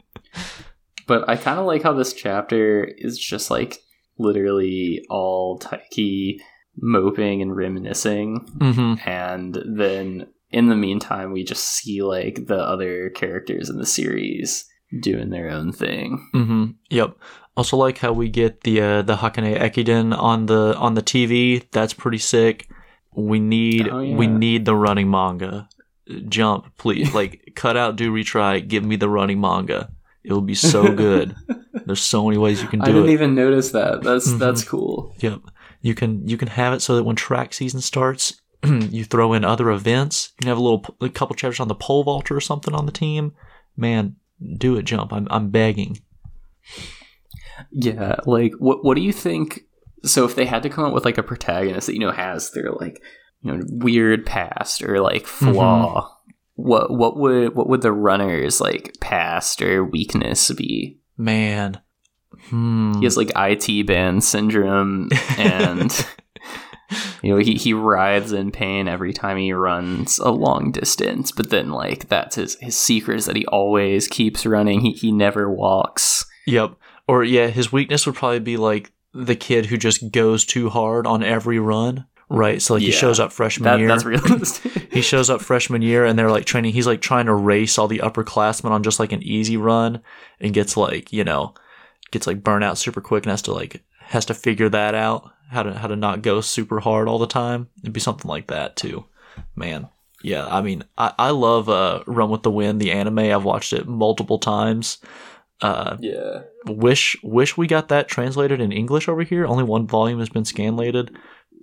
but I kind of like how this chapter is just like literally all Taiki moping and reminiscing. hmm And then in the meantime, we just see like the other characters in the series doing their own thing. hmm Yep. Also like how we get the uh, the Hakone Ekiden on the on the TV. That's pretty sick. We need Oh, yeah. we need the running manga. Jump, please. like cut out, do retry. Give me the running manga. It will be so good. There's so many ways you can do it. I didn't it. even notice that. That's Mhm. that's cool. Yep. You can you can have it so that when track season starts, you throw in other events. You can have a little a couple chapters on the pole vaulter or something on the team. Man, do it, jump. I'm I'm begging. Yeah, like what what do you think so if they had to come up with like a protagonist that you know has their like you know weird past or like mm-hmm. flaw, what what would what would the runner's like past or weakness be? Man. Hmm. He has like IT band syndrome and you know he, he writhes in pain every time he runs a long distance, but then like that's his his secret is that he always keeps running. He he never walks. Yep. Or yeah, his weakness would probably be like the kid who just goes too hard on every run. Right. So like he shows up freshman That, year. that's realistic. he shows up freshman year and they're like training he's like trying to race all the upperclassmen on just like an easy run and gets like you know gets like burnt out super quick and has to like has to figure that out how to how to not go super hard all the time it'd be something like that too man yeah i mean i, I love uh run with the wind the anime i've watched it multiple times uh yeah. wish wish we got that translated in english over here only one volume has been scanlated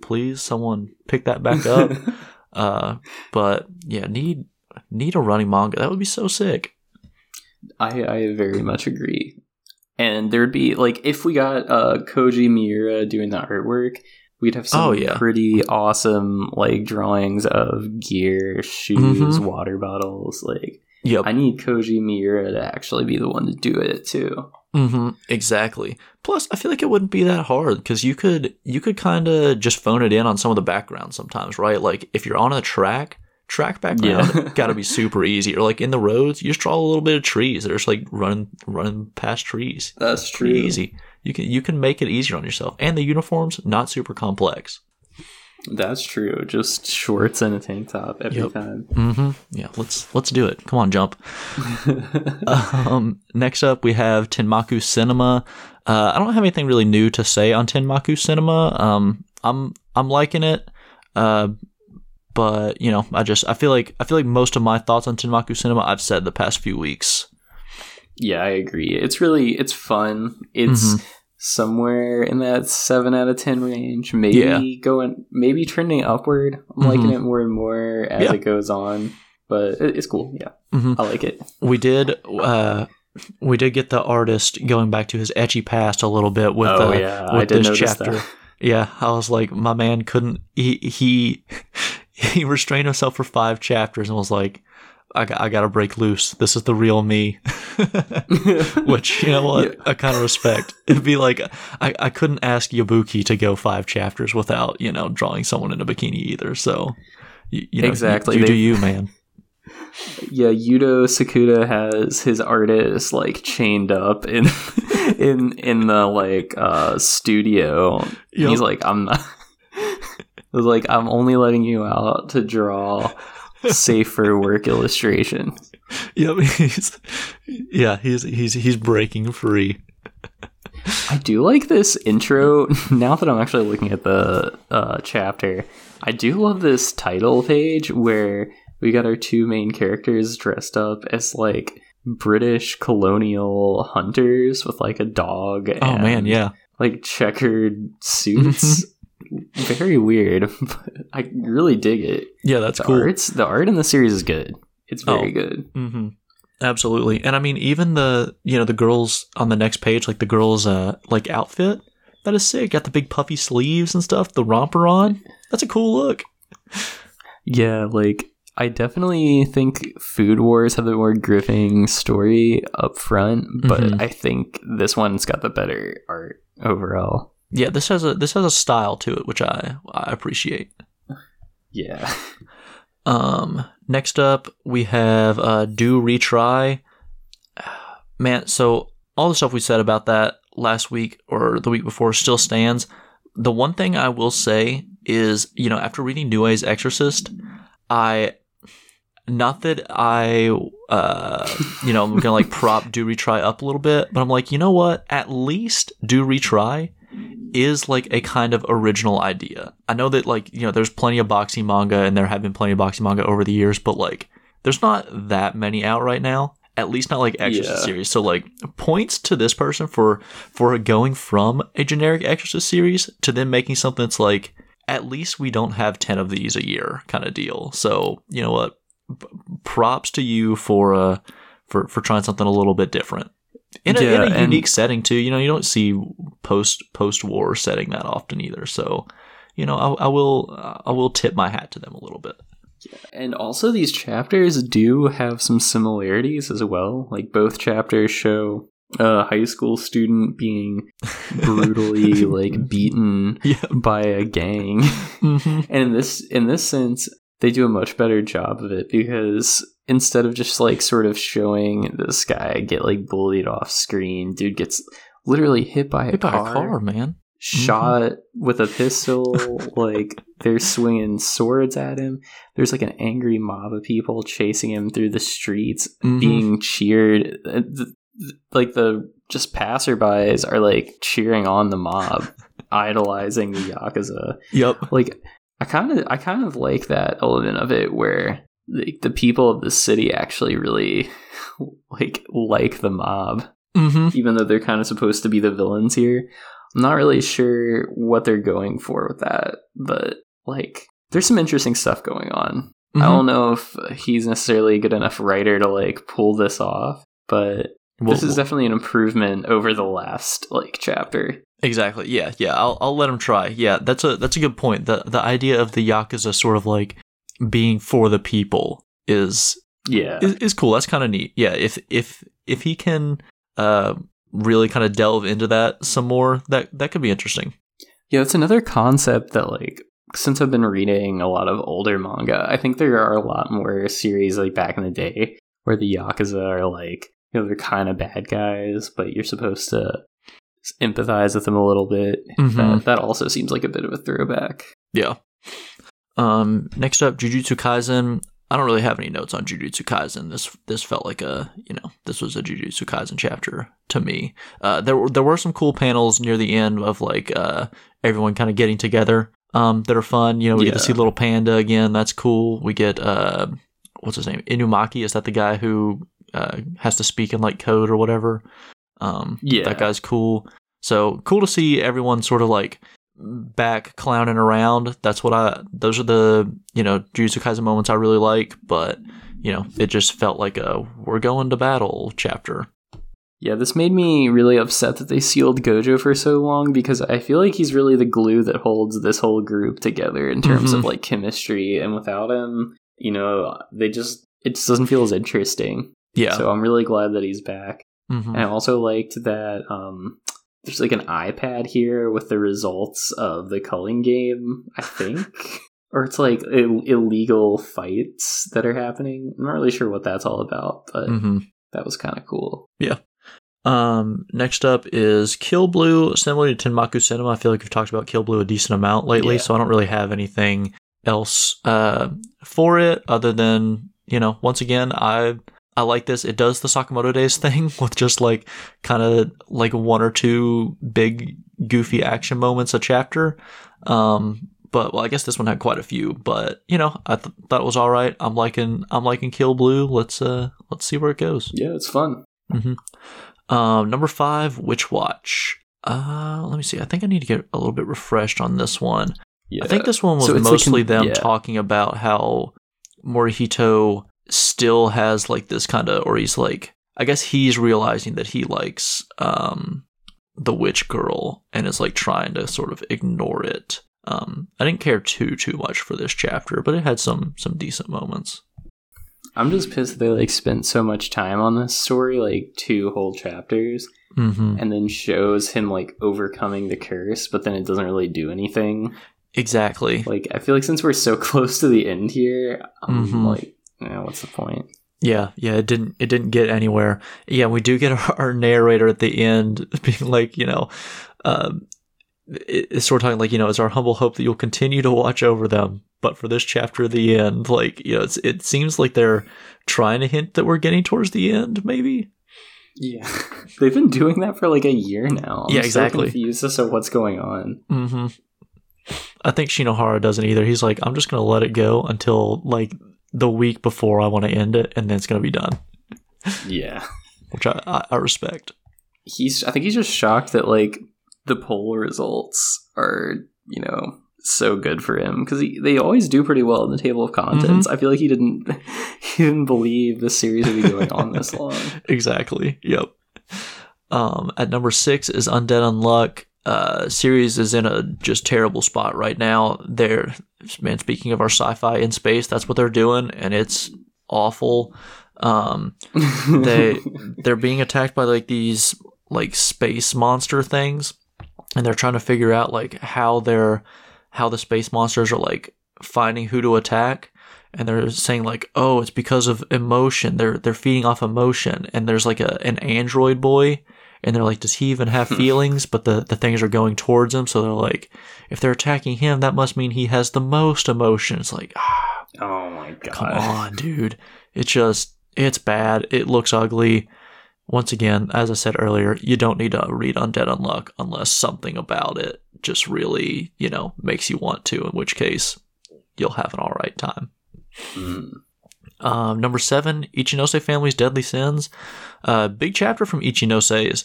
please someone pick that back up uh, but yeah, need need a running manga. That would be so sick. I, I very much agree. And there'd be like if we got uh Koji Miura doing the artwork, we'd have some Oh, yeah. pretty awesome like drawings of gear, shoes, Mhm. water bottles. Like Yep. I need Koji Miura to actually be the one to do it too. hmm Exactly. Plus, I feel like it wouldn't be that hard because you could you could kind of just phone it in on some of the background sometimes, right? Like if you're on a track, track background Yeah. got to be super easy. Or like in the roads, you just draw a little bit of trees They're just like running running past trees. That's Pretty easy. You can you can make it easier on yourself, and the uniforms not super complex. That's true. Just shorts and a tank top every Yep. time. hmm Yeah, let's let's do it. Come on, jump. um, next up, we have Tenmaku Cinema. Uh, I don't have anything really new to say on Tenmaku Cinema. Um, I'm I'm liking it, uh, but you know, I just I feel like I feel like most of my thoughts on Tenmaku Cinema I've said the past few weeks. Yeah, I agree. It's really it's fun. It's Mhm. somewhere in that seven out of ten range. Maybe Yeah. going, maybe trending upward. I'm liking Mhm. it more and more as Yeah. it goes on. But it's cool. Yeah, Mhm. I like it. We did uh, we did get the artist going back to his etchy past a little bit with oh uh, yeah, with this chapter. that. Yeah, I was like, my man couldn't. He he he restrained himself for five chapters and was like, I, got, I gotta break loose. This is the real me. Which, you know what? Yeah. I kind of respect. It'd be like, I, I couldn't ask Yabuki to go five chapters without, you know, drawing someone in a bikini either. So, you, you know, exactly. You, you do you, man. Yeah, Yuto Tsukuda has his artist like chained up in in in the like uh studio. Yep. He's like, I'm not was like, I'm only letting you out to draw safer work illustration. Yep, he's yeah, he's he's he's breaking free. I do like this intro. Now that I'm actually looking at the uh, chapter, I do love this title page where we got our two main characters dressed up as like British colonial hunters with like a dog. oh man, yeah, like checkered suits. Very weird. But I really dig it. Yeah, that's the cool. Arts, the art in the series is good. It's very oh. good. Mm-hmm. Absolutely, and I mean, even the you know the girls on the next page, like the girls' uh like outfit, that is sick. Got the big puffy sleeves and stuff. The romper on. That's a cool look. Yeah, like I definitely think Food Wars have the more gripping story up front, but mm-hmm. I think this one's got the better art overall. Yeah, this has a this has a style to it, which I I appreciate. Yeah. Um. Next up, we have uh, do retry. Man, so all the stuff we said about that last week or the week before still stands. The one thing I will say is, you know, after reading Nue's Exorcist, I not that I, uh, you know, I'm gonna like prop do retry up a little bit, but I'm like, you know what? At least do retry is like a kind of original idea. I know that like you know, there's plenty of boxing manga, and there have been plenty of boxing manga over the years, but like, there's not that many out right now. At least not like Exorcist yeah. series. So like points to this person for for going from a generic Exorcist series to then making something that's like at least we don't have 10 of these a year kind of deal. So, you know what? props to you for uh for for trying something a little bit different in a, yeah, in a unique setting too. You know, you don't see post post war setting that often either. So, you know, I, I will I will tip my hat to them a little bit. And also, these chapters do have some similarities as well. Like both chapters show a high school student being brutally like beaten yeah. by a gang, mm-hmm. and in this in this sense, they do a much better job of it because instead of just like sort of showing this guy get like bullied off screen, dude gets literally hit by, hit a, car, by a car, man. Shot mm-hmm. with a pistol, like they're swinging swords at him. There's like an angry mob of people chasing him through the streets, mm-hmm. being cheered. Uh, like the just passerbys are like cheering on the mob, idolizing the yakuza. Yep. Like I kind of I kind of like that element of it where the, the people of the city actually really like like the mob, mm-hmm. even though they're kind of supposed to be the villains here. I'm not really sure what they're going for with that, but like there's some interesting stuff going on. Mm-hmm. I don't know if he's necessarily a good enough writer to like pull this off, but well, this is definitely an improvement over the last like chapter. Exactly. Yeah. Yeah. I'll I'll let him try. Yeah. That's a that's a good point. The the idea of the yakuza sort of like being for the people is yeah is, is cool. That's kind of neat. Yeah. If if if he can uh really kind of delve into that some more, that that could be interesting. Yeah, it's another concept that like since I've been reading a lot of older manga, I think there are a lot more series like back in the day where the yakuza are like you know they're kind of bad guys, but you're supposed to empathize with them a little bit. Mm-hmm. That, that also seems like a bit of a throwback. Yeah. Um, next up, Jujutsu Kaisen. I don't really have any notes on Jujutsu Kaisen. This this felt like a you know this was a Jujutsu Kaisen chapter to me. Uh, there were there were some cool panels near the end of like uh, everyone kind of getting together um, that are fun. You know, we yeah. get to see little panda again. That's cool. We get uh, what's his name Inumaki. Is that the guy who uh, has to speak in like code or whatever? Um, yeah, that guy's cool. So cool to see everyone sort of like back clowning around. That's what I. Those are the you know Jujutsu Kaisen moments I really like. But you know, it just felt like a we're going to battle chapter. Yeah, this made me really upset that they sealed Gojo for so long because I feel like he's really the glue that holds this whole group together in terms Mhm. of like chemistry. And without him, you know, they just it just doesn't feel as interesting. Yeah. So I'm really glad that he's back. Mhm. And I also liked that um, there's like an iPad here with the results of the culling game, I think. or it's like Ill- illegal fights that are happening. I'm not really sure what that's all about, but Mhm. that was kind of cool. Yeah. Um, next up is Kill Blue, similar to Tenmaku Cinema. I feel like we've talked about Kill Blue a decent amount lately, Yeah. so I don't really have anything else uh, for it other than you know, once again, I I like this. It does the Sakamoto Days thing with just like kind of like one or two big goofy action moments a chapter. Um, but well, I guess this one had quite a few. But you know, I th- thought it was all right. I'm liking I'm liking Kill Blue. Let's uh let's see where it goes. Yeah, it's fun. Um, number five, Witch Watch. Uh, let me see. I think I need to get a little bit refreshed on this one. Yeah. I think this one was So it's like mostly an- them yeah. talking about how Morihito still has like this kind of, or he's like, I guess he's realizing that he likes um the witch girl and is like trying to sort of ignore it. Um, I didn't care too too much for this chapter, but it had some some decent moments. I'm just pissed they like spent so much time on this story, like two whole chapters, Mm-hmm. and then shows him like overcoming the curse, but then it doesn't really do anything. Exactly. Like I feel like since we're so close to the end here, I'm Mhm. like, eh, what's the point? Yeah, yeah, it didn't it didn't get anywhere. Yeah, we do get our, our narrator at the end being like, you know, um, it's sort of talking like, you know, it's our humble hope that you'll continue to watch over them. But for this chapter at the end, like, you know, it's, it seems like they're trying to hint that we're getting towards the end, maybe. Yeah, they've been doing that for like a year now. I'm Yeah, so exactly. confused as to what's going on. hmm I think Shinohara doesn't either. He's like, I'm just gonna let it go until like the week before I want to end it, and then it's gonna be done, Yeah, which I, I, I respect. he's. I think he's just shocked that like the poll results are, you know, so good for him because they always do pretty well in the table of contents. I feel like he didn't. He didn't believe the series would be going on this long. exactly. Yep. Um, at number six is Undead Unluck. Uh, series is in a just terrible spot right now. They're man. Speaking of our sci-fi in space, that's what they're doing, and it's awful. Um, they they're being attacked by like these like space monster things, and they're trying to figure out like how they're how the space monsters are like finding who to attack and they're saying like oh it's because of emotion they're they're feeding off emotion and there's like a an android boy and they're like does he even have feelings but the the things are going towards him so they're like if they're attacking him that must mean he has the most emotions. like ah, oh my god! come on dude it just it's bad it looks ugly once again as i said earlier you don't need to read undead unluck unless something about it just really you know makes you want to in which case you'll have an all right time Mm. Um, number seven, Ichinose Family's Deadly Sins. Uh, big chapter from Ichinose's.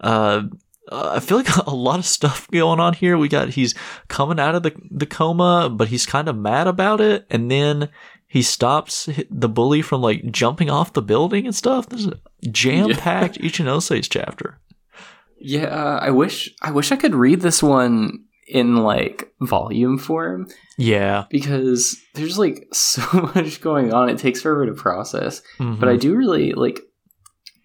Uh, uh, I feel like a lot of stuff going on here. We got he's coming out of the the coma, but he's kind of mad about it, and then he stops the bully from like jumping off the building and stuff. This is a jam packed Ichinose's chapter. Yeah, I wish I wish I could read this one in like volume form Yeah, because there's like so much going on. It takes forever to process. Mhm. But I do really like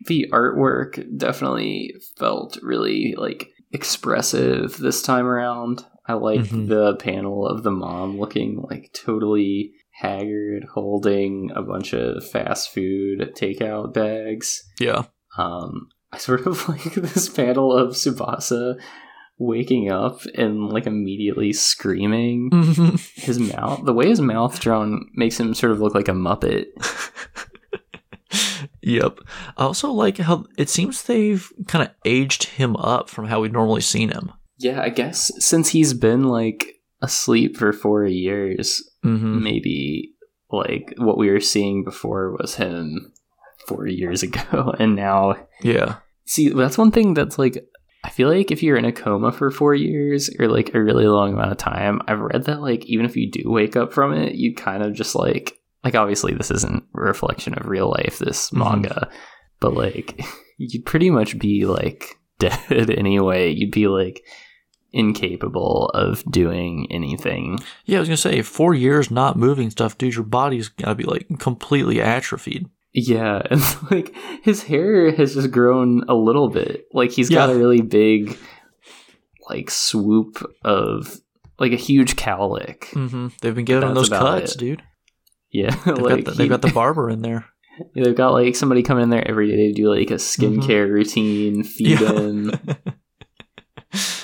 the artwork definitely felt really like expressive this time around. I like Mhm. the panel of the mom looking like totally haggard holding a bunch of fast food takeout bags. yeah, Um I sort of like this panel of Tsubasa waking up and like immediately screaming his mouth the way his mouth drawn makes him sort of look like a muppet yep. I also like how it seems they've kind of aged him up from how we've normally seen him. yeah i guess since he's been like asleep for four years hmm maybe like what we were seeing before was him four years ago and now Yeah. see that's one thing that's like i feel like if you're in a coma for four years or like a really long amount of time i've read that like even if you do wake up from it you kind of just like like obviously this isn't a reflection of real life this Mhm. manga but like you'd pretty much be like dead anyway. You'd be like incapable of doing anything. Yeah, I was gonna say four years not moving stuff, dude. Your body's gotta be like completely atrophied. Yeah, and like his hair has just grown a little bit. Like he's got a really big, like swoop of like a huge cowlick. Mm-hmm. They've been giving him those cuts, it. dude. Yeah, They've, like got the, they've got the barber in there. they've got like somebody coming in there every day to do like a skincare routine, feed Mm-hmm. Yeah. him.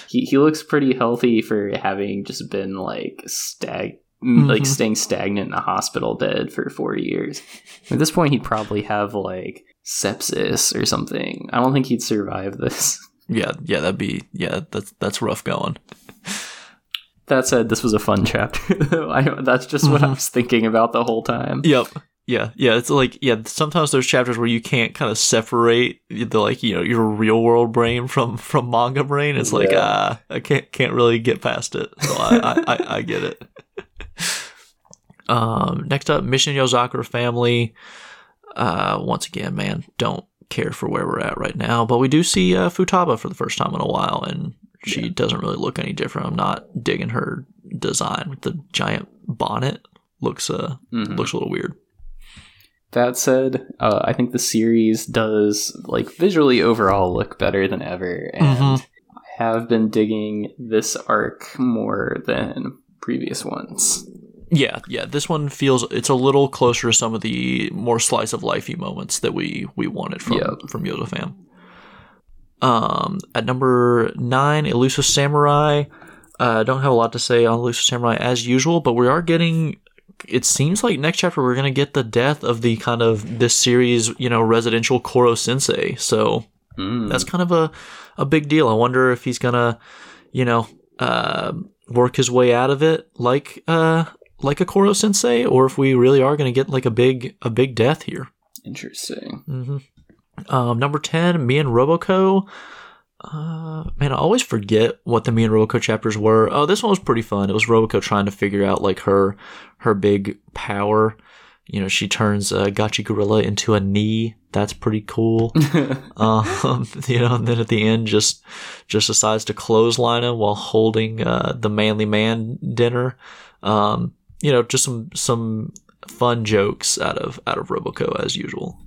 He he looks pretty healthy for having just been like stag like Mhm. staying stagnant in a hospital bed for four years. At this point, he'd probably have like sepsis or something. I don't think he'd survive this. Yeah, yeah, that'd be yeah, that's that's rough going. That said, this was a fun chapter. I, that's just what I Mhm. was thinking about the whole time. Yep. Yeah, yeah. It's like yeah. Sometimes there's chapters where you can't kind of separate the like you know your real world brain from from manga brain. It's like Yeah. ah, I can't can't really get past it. So I I, I, I get it. Um, next up, Mission Yozakura family. Uh, once again, man, don't care for where we're at right now, but we do see uh, Futaba for the first time in a while, and she Yeah. doesn't really look any different. I'm not digging her design with the giant bonnet. Looks uh Mhm. looks a little weird. That said, uh, I think the series does like visually overall look better than ever, and Mhm. I have been digging this arc more than previous ones. Yeah, yeah. This one feels it's a little closer to some of the more slice of lifey moments that we we wanted from Yep. from Yoda fam. Um, at number nine, Elusive Samurai. Uh, don't have a lot to say on Elusive Samurai as usual, but we are getting. It seems like next chapter we're gonna get the death of the kind of this series, you know, residential Koro Sensei. So Mm. that's kind of a, a big deal. I wonder if he's gonna, you know, uh, work his way out of it like uh like a Koro Sensei, or if we really are gonna get like a big a big death here. interesting. hmm Um, number ten, me and Roboco. Uh, man, I always forget what the me and Roboco chapters were. Oh, this one was pretty fun. It was Roboco trying to figure out like her her big power. You know, she turns uh, Gachi Gorilla into a knee. That's pretty cool um, you know, and then at the end, just just decides to clothesline him while holding uh, the manly man dinner. Um, you know, just some some fun jokes out of out of Roboco as usual.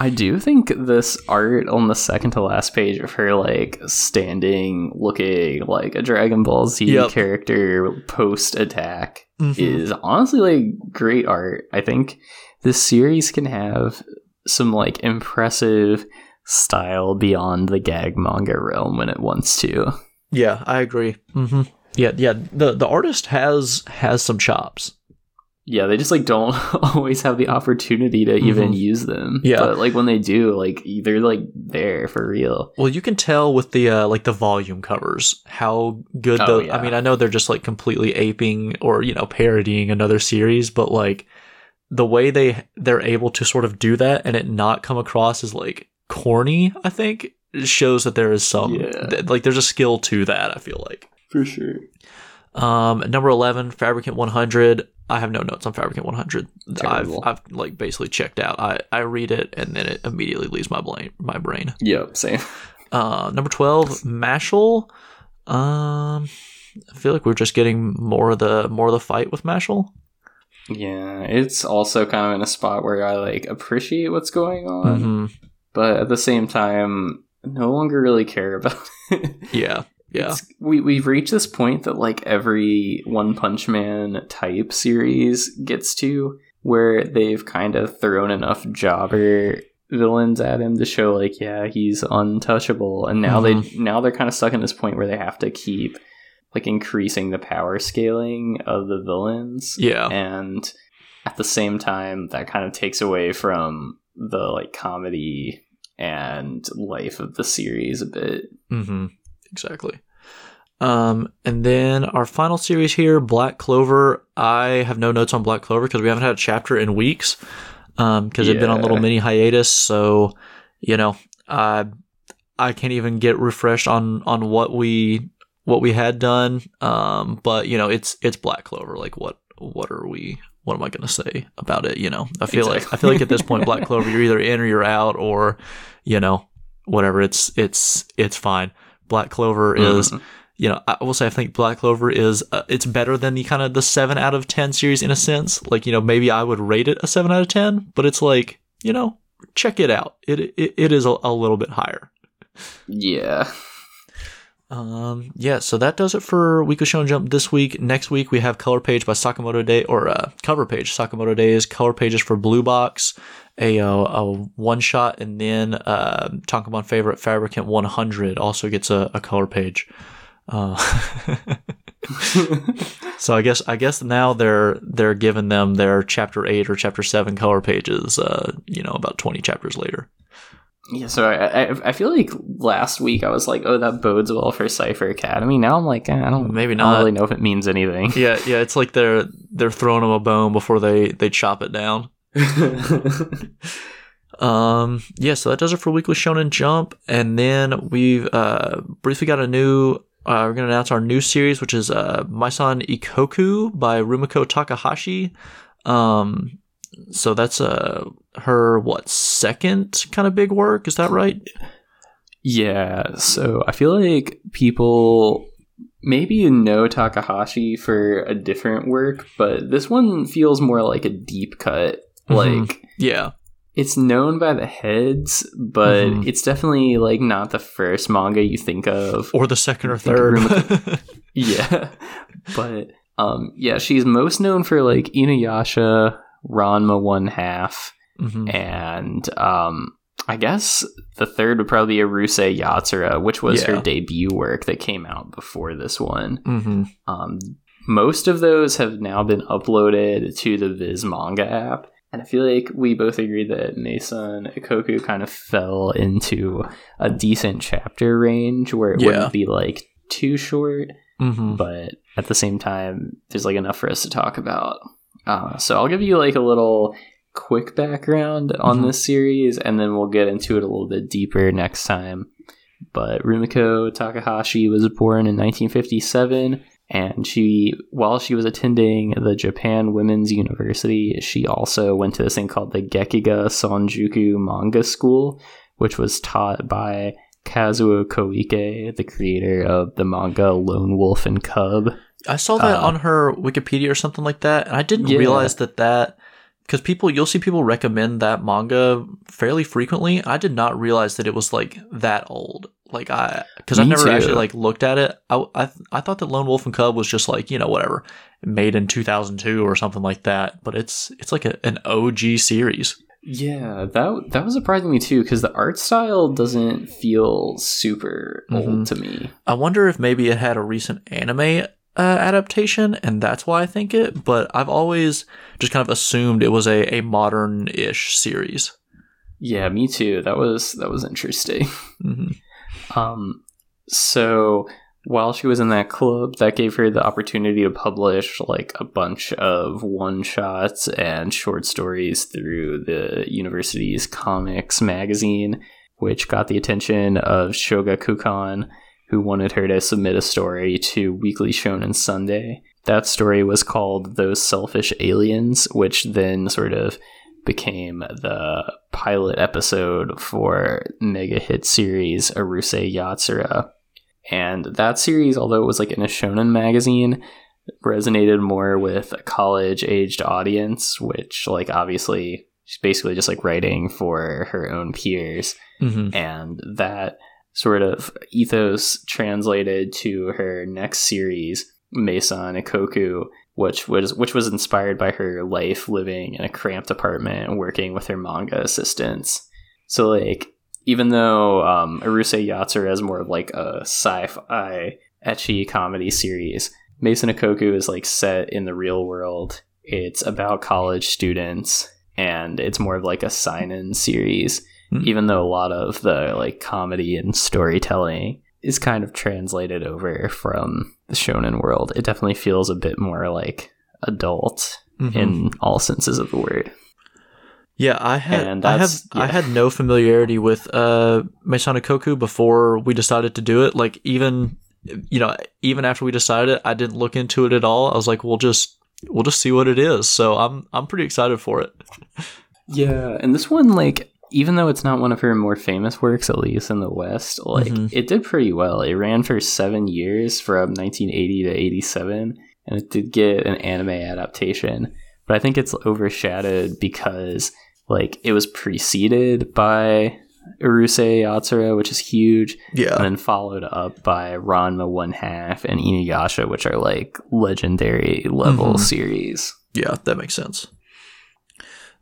I do think this art on the second to last page of her like standing looking like a Dragon Ball Z Yep. character post attack Mhm. is honestly like great art. I think this series can have some like impressive style beyond the gag manga realm when it wants to. Yeah, I agree. hmm Yeah, yeah. The the artist has has some chops. Yeah, they just like don't always have the opportunity to even Mhm. use them. Yeah. But like when they do, like they're like there for real. Well, you can tell with the uh, like the volume covers how good Oh, the. yeah. I mean, I know they're just like completely aping or you know parodying another series, but like the way they they're able to sort of do that and it not come across as like corny, I think shows that there is some Yeah. th- like there's a skill to that. I feel like. For sure. Um, number eleven, Fabricant one hundred. I have no notes on Fabricant one hundred. I've I've like basically checked out. I I read it and then it immediately leaves my brain my brain. Yep, same. Uh, number twelve, Mashle. Um, I feel like we're just getting more of the more of the fight with Mashle. Yeah, it's also kind of in a spot where I like appreciate what's going on, hmm but at the same time, no longer really care about it. Yeah, yeah, It's- we we've reached this point that like every One Punch Man type series gets to, where they've kind of thrown enough jobber villains at him to show like, yeah, he's untouchable, and now they now they're kind of stuck in this point where they have to keep like increasing the power scaling of the villains. Yeah, and at the same time that kind of takes away from the like comedy and life of the series a bit. Hmm exactly. Um, and then our final series here, Black Clover. I have no notes on Black Clover because we haven't had a chapter in weeks. Um, because it'd been on a little mini hiatus, so you know, I I can't even get refreshed on on what we what we had done. Um, but you know, it's it's Black Clover. Like, what what are we what am I going to say about it? You know, I feel exactly. like I feel like at this point, Black Clover, you're either in or you're out, or you know, whatever. It's it's it's fine. Black Clover mm-hmm. is, you know, I will say I think Black Clover is uh, it's better than the kind of the seven out of ten series in a sense. Like you know, maybe I would rate it a seven out of ten, but it's like you know, check it out. It it, it is a, a little bit higher. Yeah. Um, yeah, so that does it for Weekly Shonen Jump this week. Next week we have Color Page by Sakamoto Day, or uh, Cover Page. Sakamoto Days, Color Pages for Blue Box, a, uh, a one shot, and then uh, Tankobon Favorite Fabricant 100 also gets a, a color page. Uh, so I guess I guess now they're they're giving them their chapter eight or chapter seven color pages. Uh, you know, about twenty chapters later. Yeah, so I, I, I feel like last week I was like, oh, that bodes well for Cipher Academy. Now I'm like, eh, I don't maybe not I don't really know if it means anything. Yeah, yeah, it's like they're they're throwing them a bone before they they chop it down. um, yeah, so that does it for Weekly Shonen Jump, and then we've uh briefly got a new. Uh, we're gonna announce our new series, which is uh Maison Ikkoku by Rumiko Takahashi. Um, so that's uh her what second kind of big work is that right yeah so i feel like people maybe know takahashi for a different work but this one feels more like a deep cut mm-hmm. like yeah it's known by the heads but mm-hmm. it's definitely like not the first manga you think of or the second or third yeah but um yeah she's most known for like inuyasha Ranma one half, mm-hmm. and um, I guess the third would probably be Urusei Yatsura, which was yeah. her debut work that came out before this one. Mm-hmm. Um, most of those have now been uploaded to the Viz Manga app. And I feel like we both agree that Maison Ikkoku kind of fell into a decent chapter range where it yeah. wouldn't be like too short, mm-hmm. but at the same time, there's like enough for us to talk about. Uh, so I'll give you like a little quick background on mm-hmm. this series, and then we'll get into it a little bit deeper next time. But Rumiko Takahashi was born in 1957, and she, while she was attending the Japan Women's University, she also went to this thing called the Gekiga Sonjuku Manga School, which was taught by Kazuo Koike, the creator of the manga Lone Wolf and Cub. I saw that uh, on her Wikipedia or something like that, and I didn't yeah. realize that that because people you'll see people recommend that manga fairly frequently. I did not realize that it was like that old. Like I because I never too. actually like looked at it. I, I I thought that Lone Wolf and Cub was just like you know whatever made in 2002 or something like that. But it's it's like a, an OG series. Yeah, that that was surprising me too because the art style doesn't feel super mm-hmm. old to me. I wonder if maybe it had a recent anime uh, adaptation, and that's why I think it. But I've always just kind of assumed it was a, a modern ish series. Yeah, me too. That was that was interesting. Mm-hmm. Um, so while she was in that club, that gave her the opportunity to publish like a bunch of one shots and short stories through the university's comics magazine, which got the attention of Shogakukan who wanted her to submit a story to Weekly Shonen Sunday. That story was called Those Selfish Aliens, which then sort of became the pilot episode for mega hit series Urusei Yatsura. And that series, although it was like in a shonen magazine, resonated more with a college aged audience, which like obviously she's basically just like writing for her own peers. Mm-hmm. And that sort of ethos translated to her next series, Maison Ikkoku, which was which was inspired by her life living in a cramped apartment and working with her manga assistants. So like even though um, Urusei Yatsura is more of like a sci-fi etchy comedy series, Maison Ikkoku is like set in the real world. It's about college students and it's more of like a seinen series mm-hmm. even though a lot of the like comedy and storytelling is kind of translated over from the shonen world. It definitely feels a bit more like adult mm-hmm. in all senses of the word. Yeah, I had I have yeah. I had no familiarity with uh Ikkoku before we decided to do it. Like even you know, even after we decided it, I didn't look into it at all. I was like, we'll just we'll just see what it is. So I'm I'm pretty excited for it. Yeah, and this one like even though it's not one of her more famous works, at least in the West, like Mhm. it did pretty well. It ran for seven years from 1980 to 87, and it did get an anime adaptation. But I think it's overshadowed because like it was preceded by Urusei Yatsura, which is huge, yeah, and then followed up by Ranma One Half and Inuyasha, which are like legendary level Mhm. series. Yeah, that makes sense.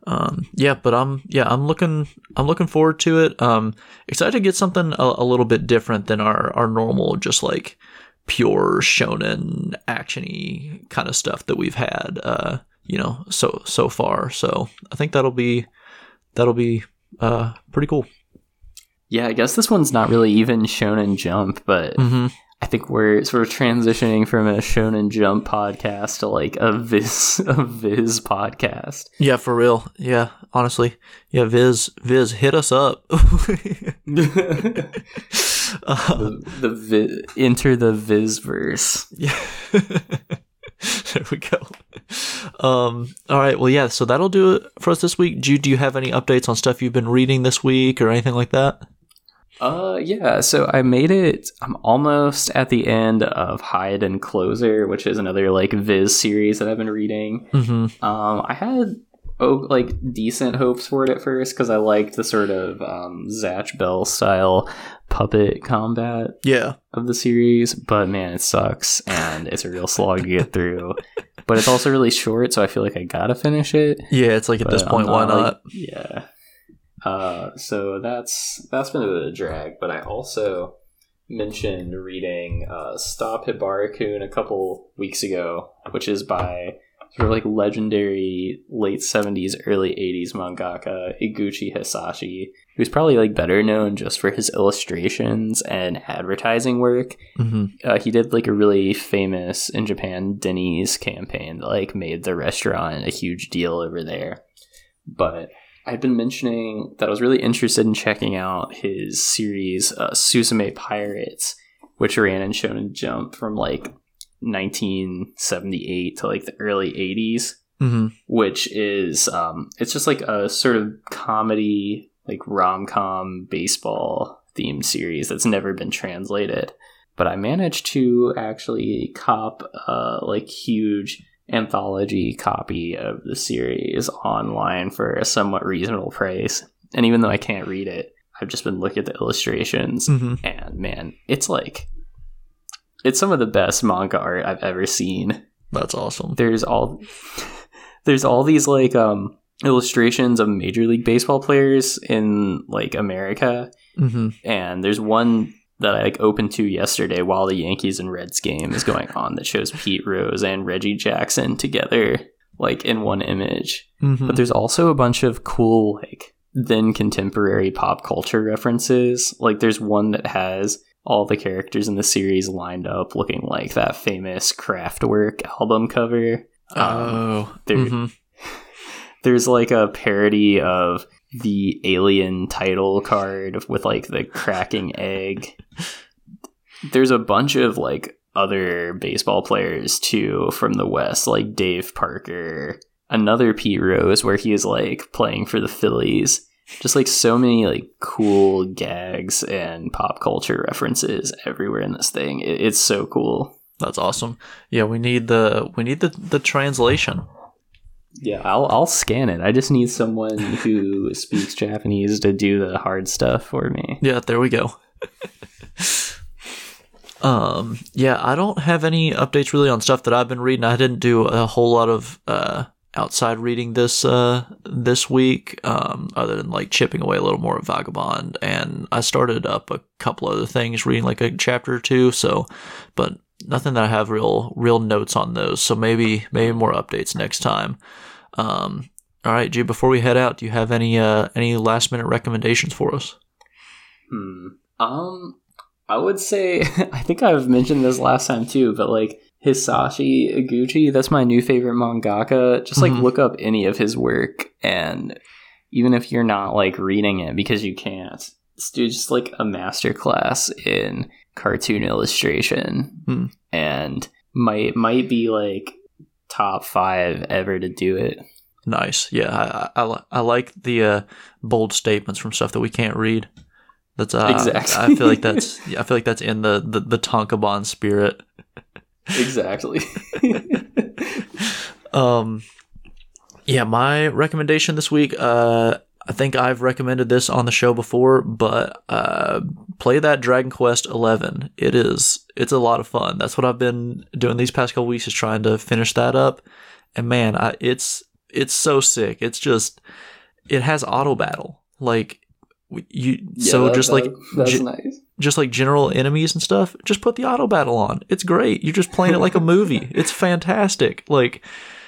Um, yeah, but I'm yeah I'm looking I'm looking forward to it. Um, excited to get something a, a little bit different than our our normal just like pure shonen actiony kind of stuff that we've had. Uh, you know, so so far. So I think that'll be that'll be uh pretty cool. Yeah, I guess this one's not really even Shonen Jump, but Mm-hmm. I think we're sort of transitioning from a Shonen Jump podcast to like a Viz a Viz podcast. Yeah, for real. Yeah, honestly. Yeah, Viz Viz hit us up. the, Uh, the vi- enter the Vizverse. Yeah. there we go. Um, all right. Well, yeah. So that'll do it for us this week. Jude, do you have any updates on stuff you've been reading this week or anything like that? Uh, yeah. So I made it. I'm almost at the end of Hide and Closer, which is another like Viz series that I've been reading. Mm-hmm. Um, I had oh like decent hopes for it at first because I liked the sort of um, Zatch Bell style puppet combat Yeah. of the series, but man, it sucks and it's a real slog to get through. But it's also really short, so I feel like I gotta finish it. Yeah. It's like at this point, I'm why like- not? yeah. Uh, so that's that's been a bit of a drag, but I also mentioned reading uh, Stop Hibari-kun a couple weeks ago, which is by sort of like legendary late 70s, early 80s mangaka Iguchi Hisashi, who's probably like better known just for his illustrations and advertising work. Mm-hmm. Uh, he did like a really famous in Japan Denny's campaign that like made the restaurant a huge deal over there. But I'd been mentioning that I was really interested in checking out his series uh, Susume Pirates, which ran in Shonen Jump from like 1978 to like the early 80s Mm-hmm. which is um, it's just like a sort of comedy like rom-com baseball themed series that's never been translated but i managed to actually cop a like huge anthology copy of the series online for a somewhat reasonable price and even though i can't read it i've just been looking at the illustrations Mm-hmm. and man it's like it's some of the best manga art i've ever seen That's awesome. there's all there's all these like um illustrations of major league baseball players in like America Mm-hmm. and there's one that I like opened to yesterday while the Yankees and Reds game is going on that shows Pete Rose and Reggie Jackson together like in one image. Mm-hmm. But there's also a bunch of cool like then contemporary pop culture references. Like there's one that has all the characters in the series lined up looking like that famous Kraftwerk album cover. Um, oh. there- Mhm. there's like a parody of the alien title card with like the cracking egg. There's a bunch of like other baseball players too from the West, like Dave Parker, another Pete Rose, where he is like playing for the Phillies. Just like so many like cool gags and pop culture references everywhere in this thing. It- it's so cool. That's awesome. Yeah, we need the we need the the translation. Yeah, I'll I'll scan it. I just need someone who speaks Japanese to do the hard stuff for me. Yeah, there we go. um, yeah, I don't have any updates really on stuff that I've been reading. I didn't do a whole lot of uh, outside reading this uh, this week, um, other than like chipping away a little more at Vagabond, and I started up a couple other things, reading like a chapter or two. So, but nothing that I have real real notes on those. So maybe maybe more updates next time. Um, all right, Jude. Before we head out, do you have any uh, any last minute recommendations for us? Hmm. Um, I would say I think I've mentioned this last time too, but like Hisashi Iguchi, that's my new favorite mangaka. Just like Mhm. look up any of his work, and even if you're not like reading it because you can't, this dude's just like a masterclass in cartoon illustration, Hmm. and might might be like top five ever to do it. Nice. Yeah, I I, I like the uh, bold statements from stuff that we can't read. That's uh, exactly. I feel like that's I feel like that's in the the, the Tankobon spirit. Exactly. um, yeah, my recommendation this week. Uh, I think I've recommended this on the show before, but uh, play that Dragon Quest Eleven. It is it's a lot of fun. That's what I've been doing these past couple weeks is trying to finish that up. And man, I, it's it's so sick. It's just it has auto battle like you. Yeah, so that, just that, like that's ge- nice. Just like general enemies and stuff, just put the auto battle on. It's great. You're just playing it like a movie. It's fantastic. Like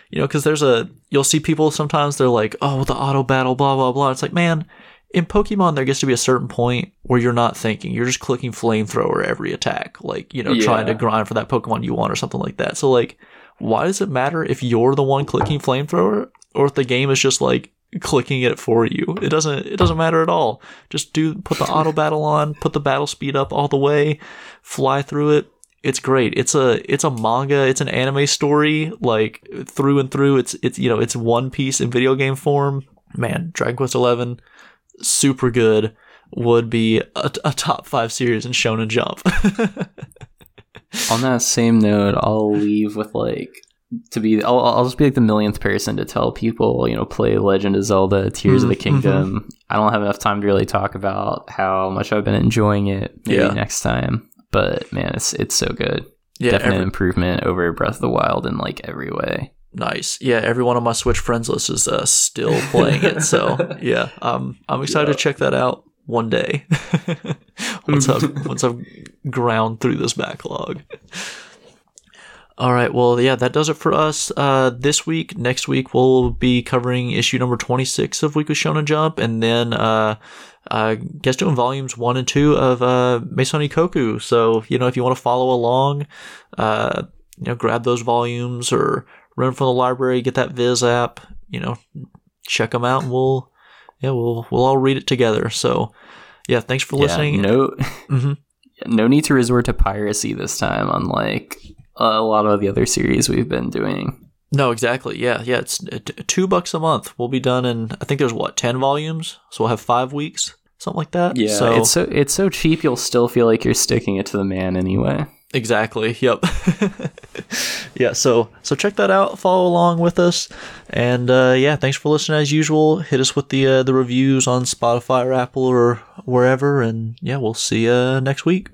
you know, because there's a you'll see people sometimes they're like, oh, the auto battle, blah blah blah. It's like, man, in Pokemon there gets to be a certain point where you're not thinking, you're just clicking flamethrower every attack, like you know, yeah. trying to grind for that Pokemon you want or something like that. So like, why does it matter if you're the one clicking flamethrower or if the game is just like clicking it for you. It doesn't it doesn't matter at all. Just do put the auto battle on, put the battle speed up all the way, fly through it, it's great. It's a it's a manga. It's an anime story like through and through. It's it's you know it's One Piece in video game form. Man, Dragon Quest Eleven, super good. Would be a, a top five series in Shonen Jump. On that same note, I'll leave with like to be I'll, I'll just be like the millionth person to tell people you know play legend of zelda tears mm, of the mm-hmm. kingdom mm-hmm. i don't have enough time to really talk about how much i've been enjoying it maybe yeah. next time but man, it's it's so good. Yeah, definite every- improvement over Breath of the Wild in like every way. Nice. Yeah, every one of my Switch friends list is uh, still playing it. So yeah, um, I'm excited to check that out one day once I've once I've ground through this backlog. All right. Well, yeah, that does it for us uh, this week. Next week we'll be covering issue number 26 of Weekly Shonen Jump, and then uh, uh, guess doing volumes one and two of uh, Maison Ikkoku. So you know, if you want to follow along, uh, you know, grab those volumes or run from the library, get that Viz app. You know, check them out, and we'll yeah, we'll we'll all read it together. So yeah, thanks for listening. Yeah, no, mm-hmm. no need to resort to piracy this time, unlike a lot of the other series we've been doing. No, exactly. Yeah, yeah. It's two bucks a month. We'll be done in. I think there's what ten volumes, so we'll have five weeks, something like that. Yeah, so, it's so it's so cheap. You'll still feel like you're sticking it to the man anyway. Exactly. Yep. yeah. So so check that out. Follow along with us, and uh, yeah, thanks for listening as usual. Hit us with the uh, the reviews on Spotify or Apple or wherever, and yeah, we'll see you next week.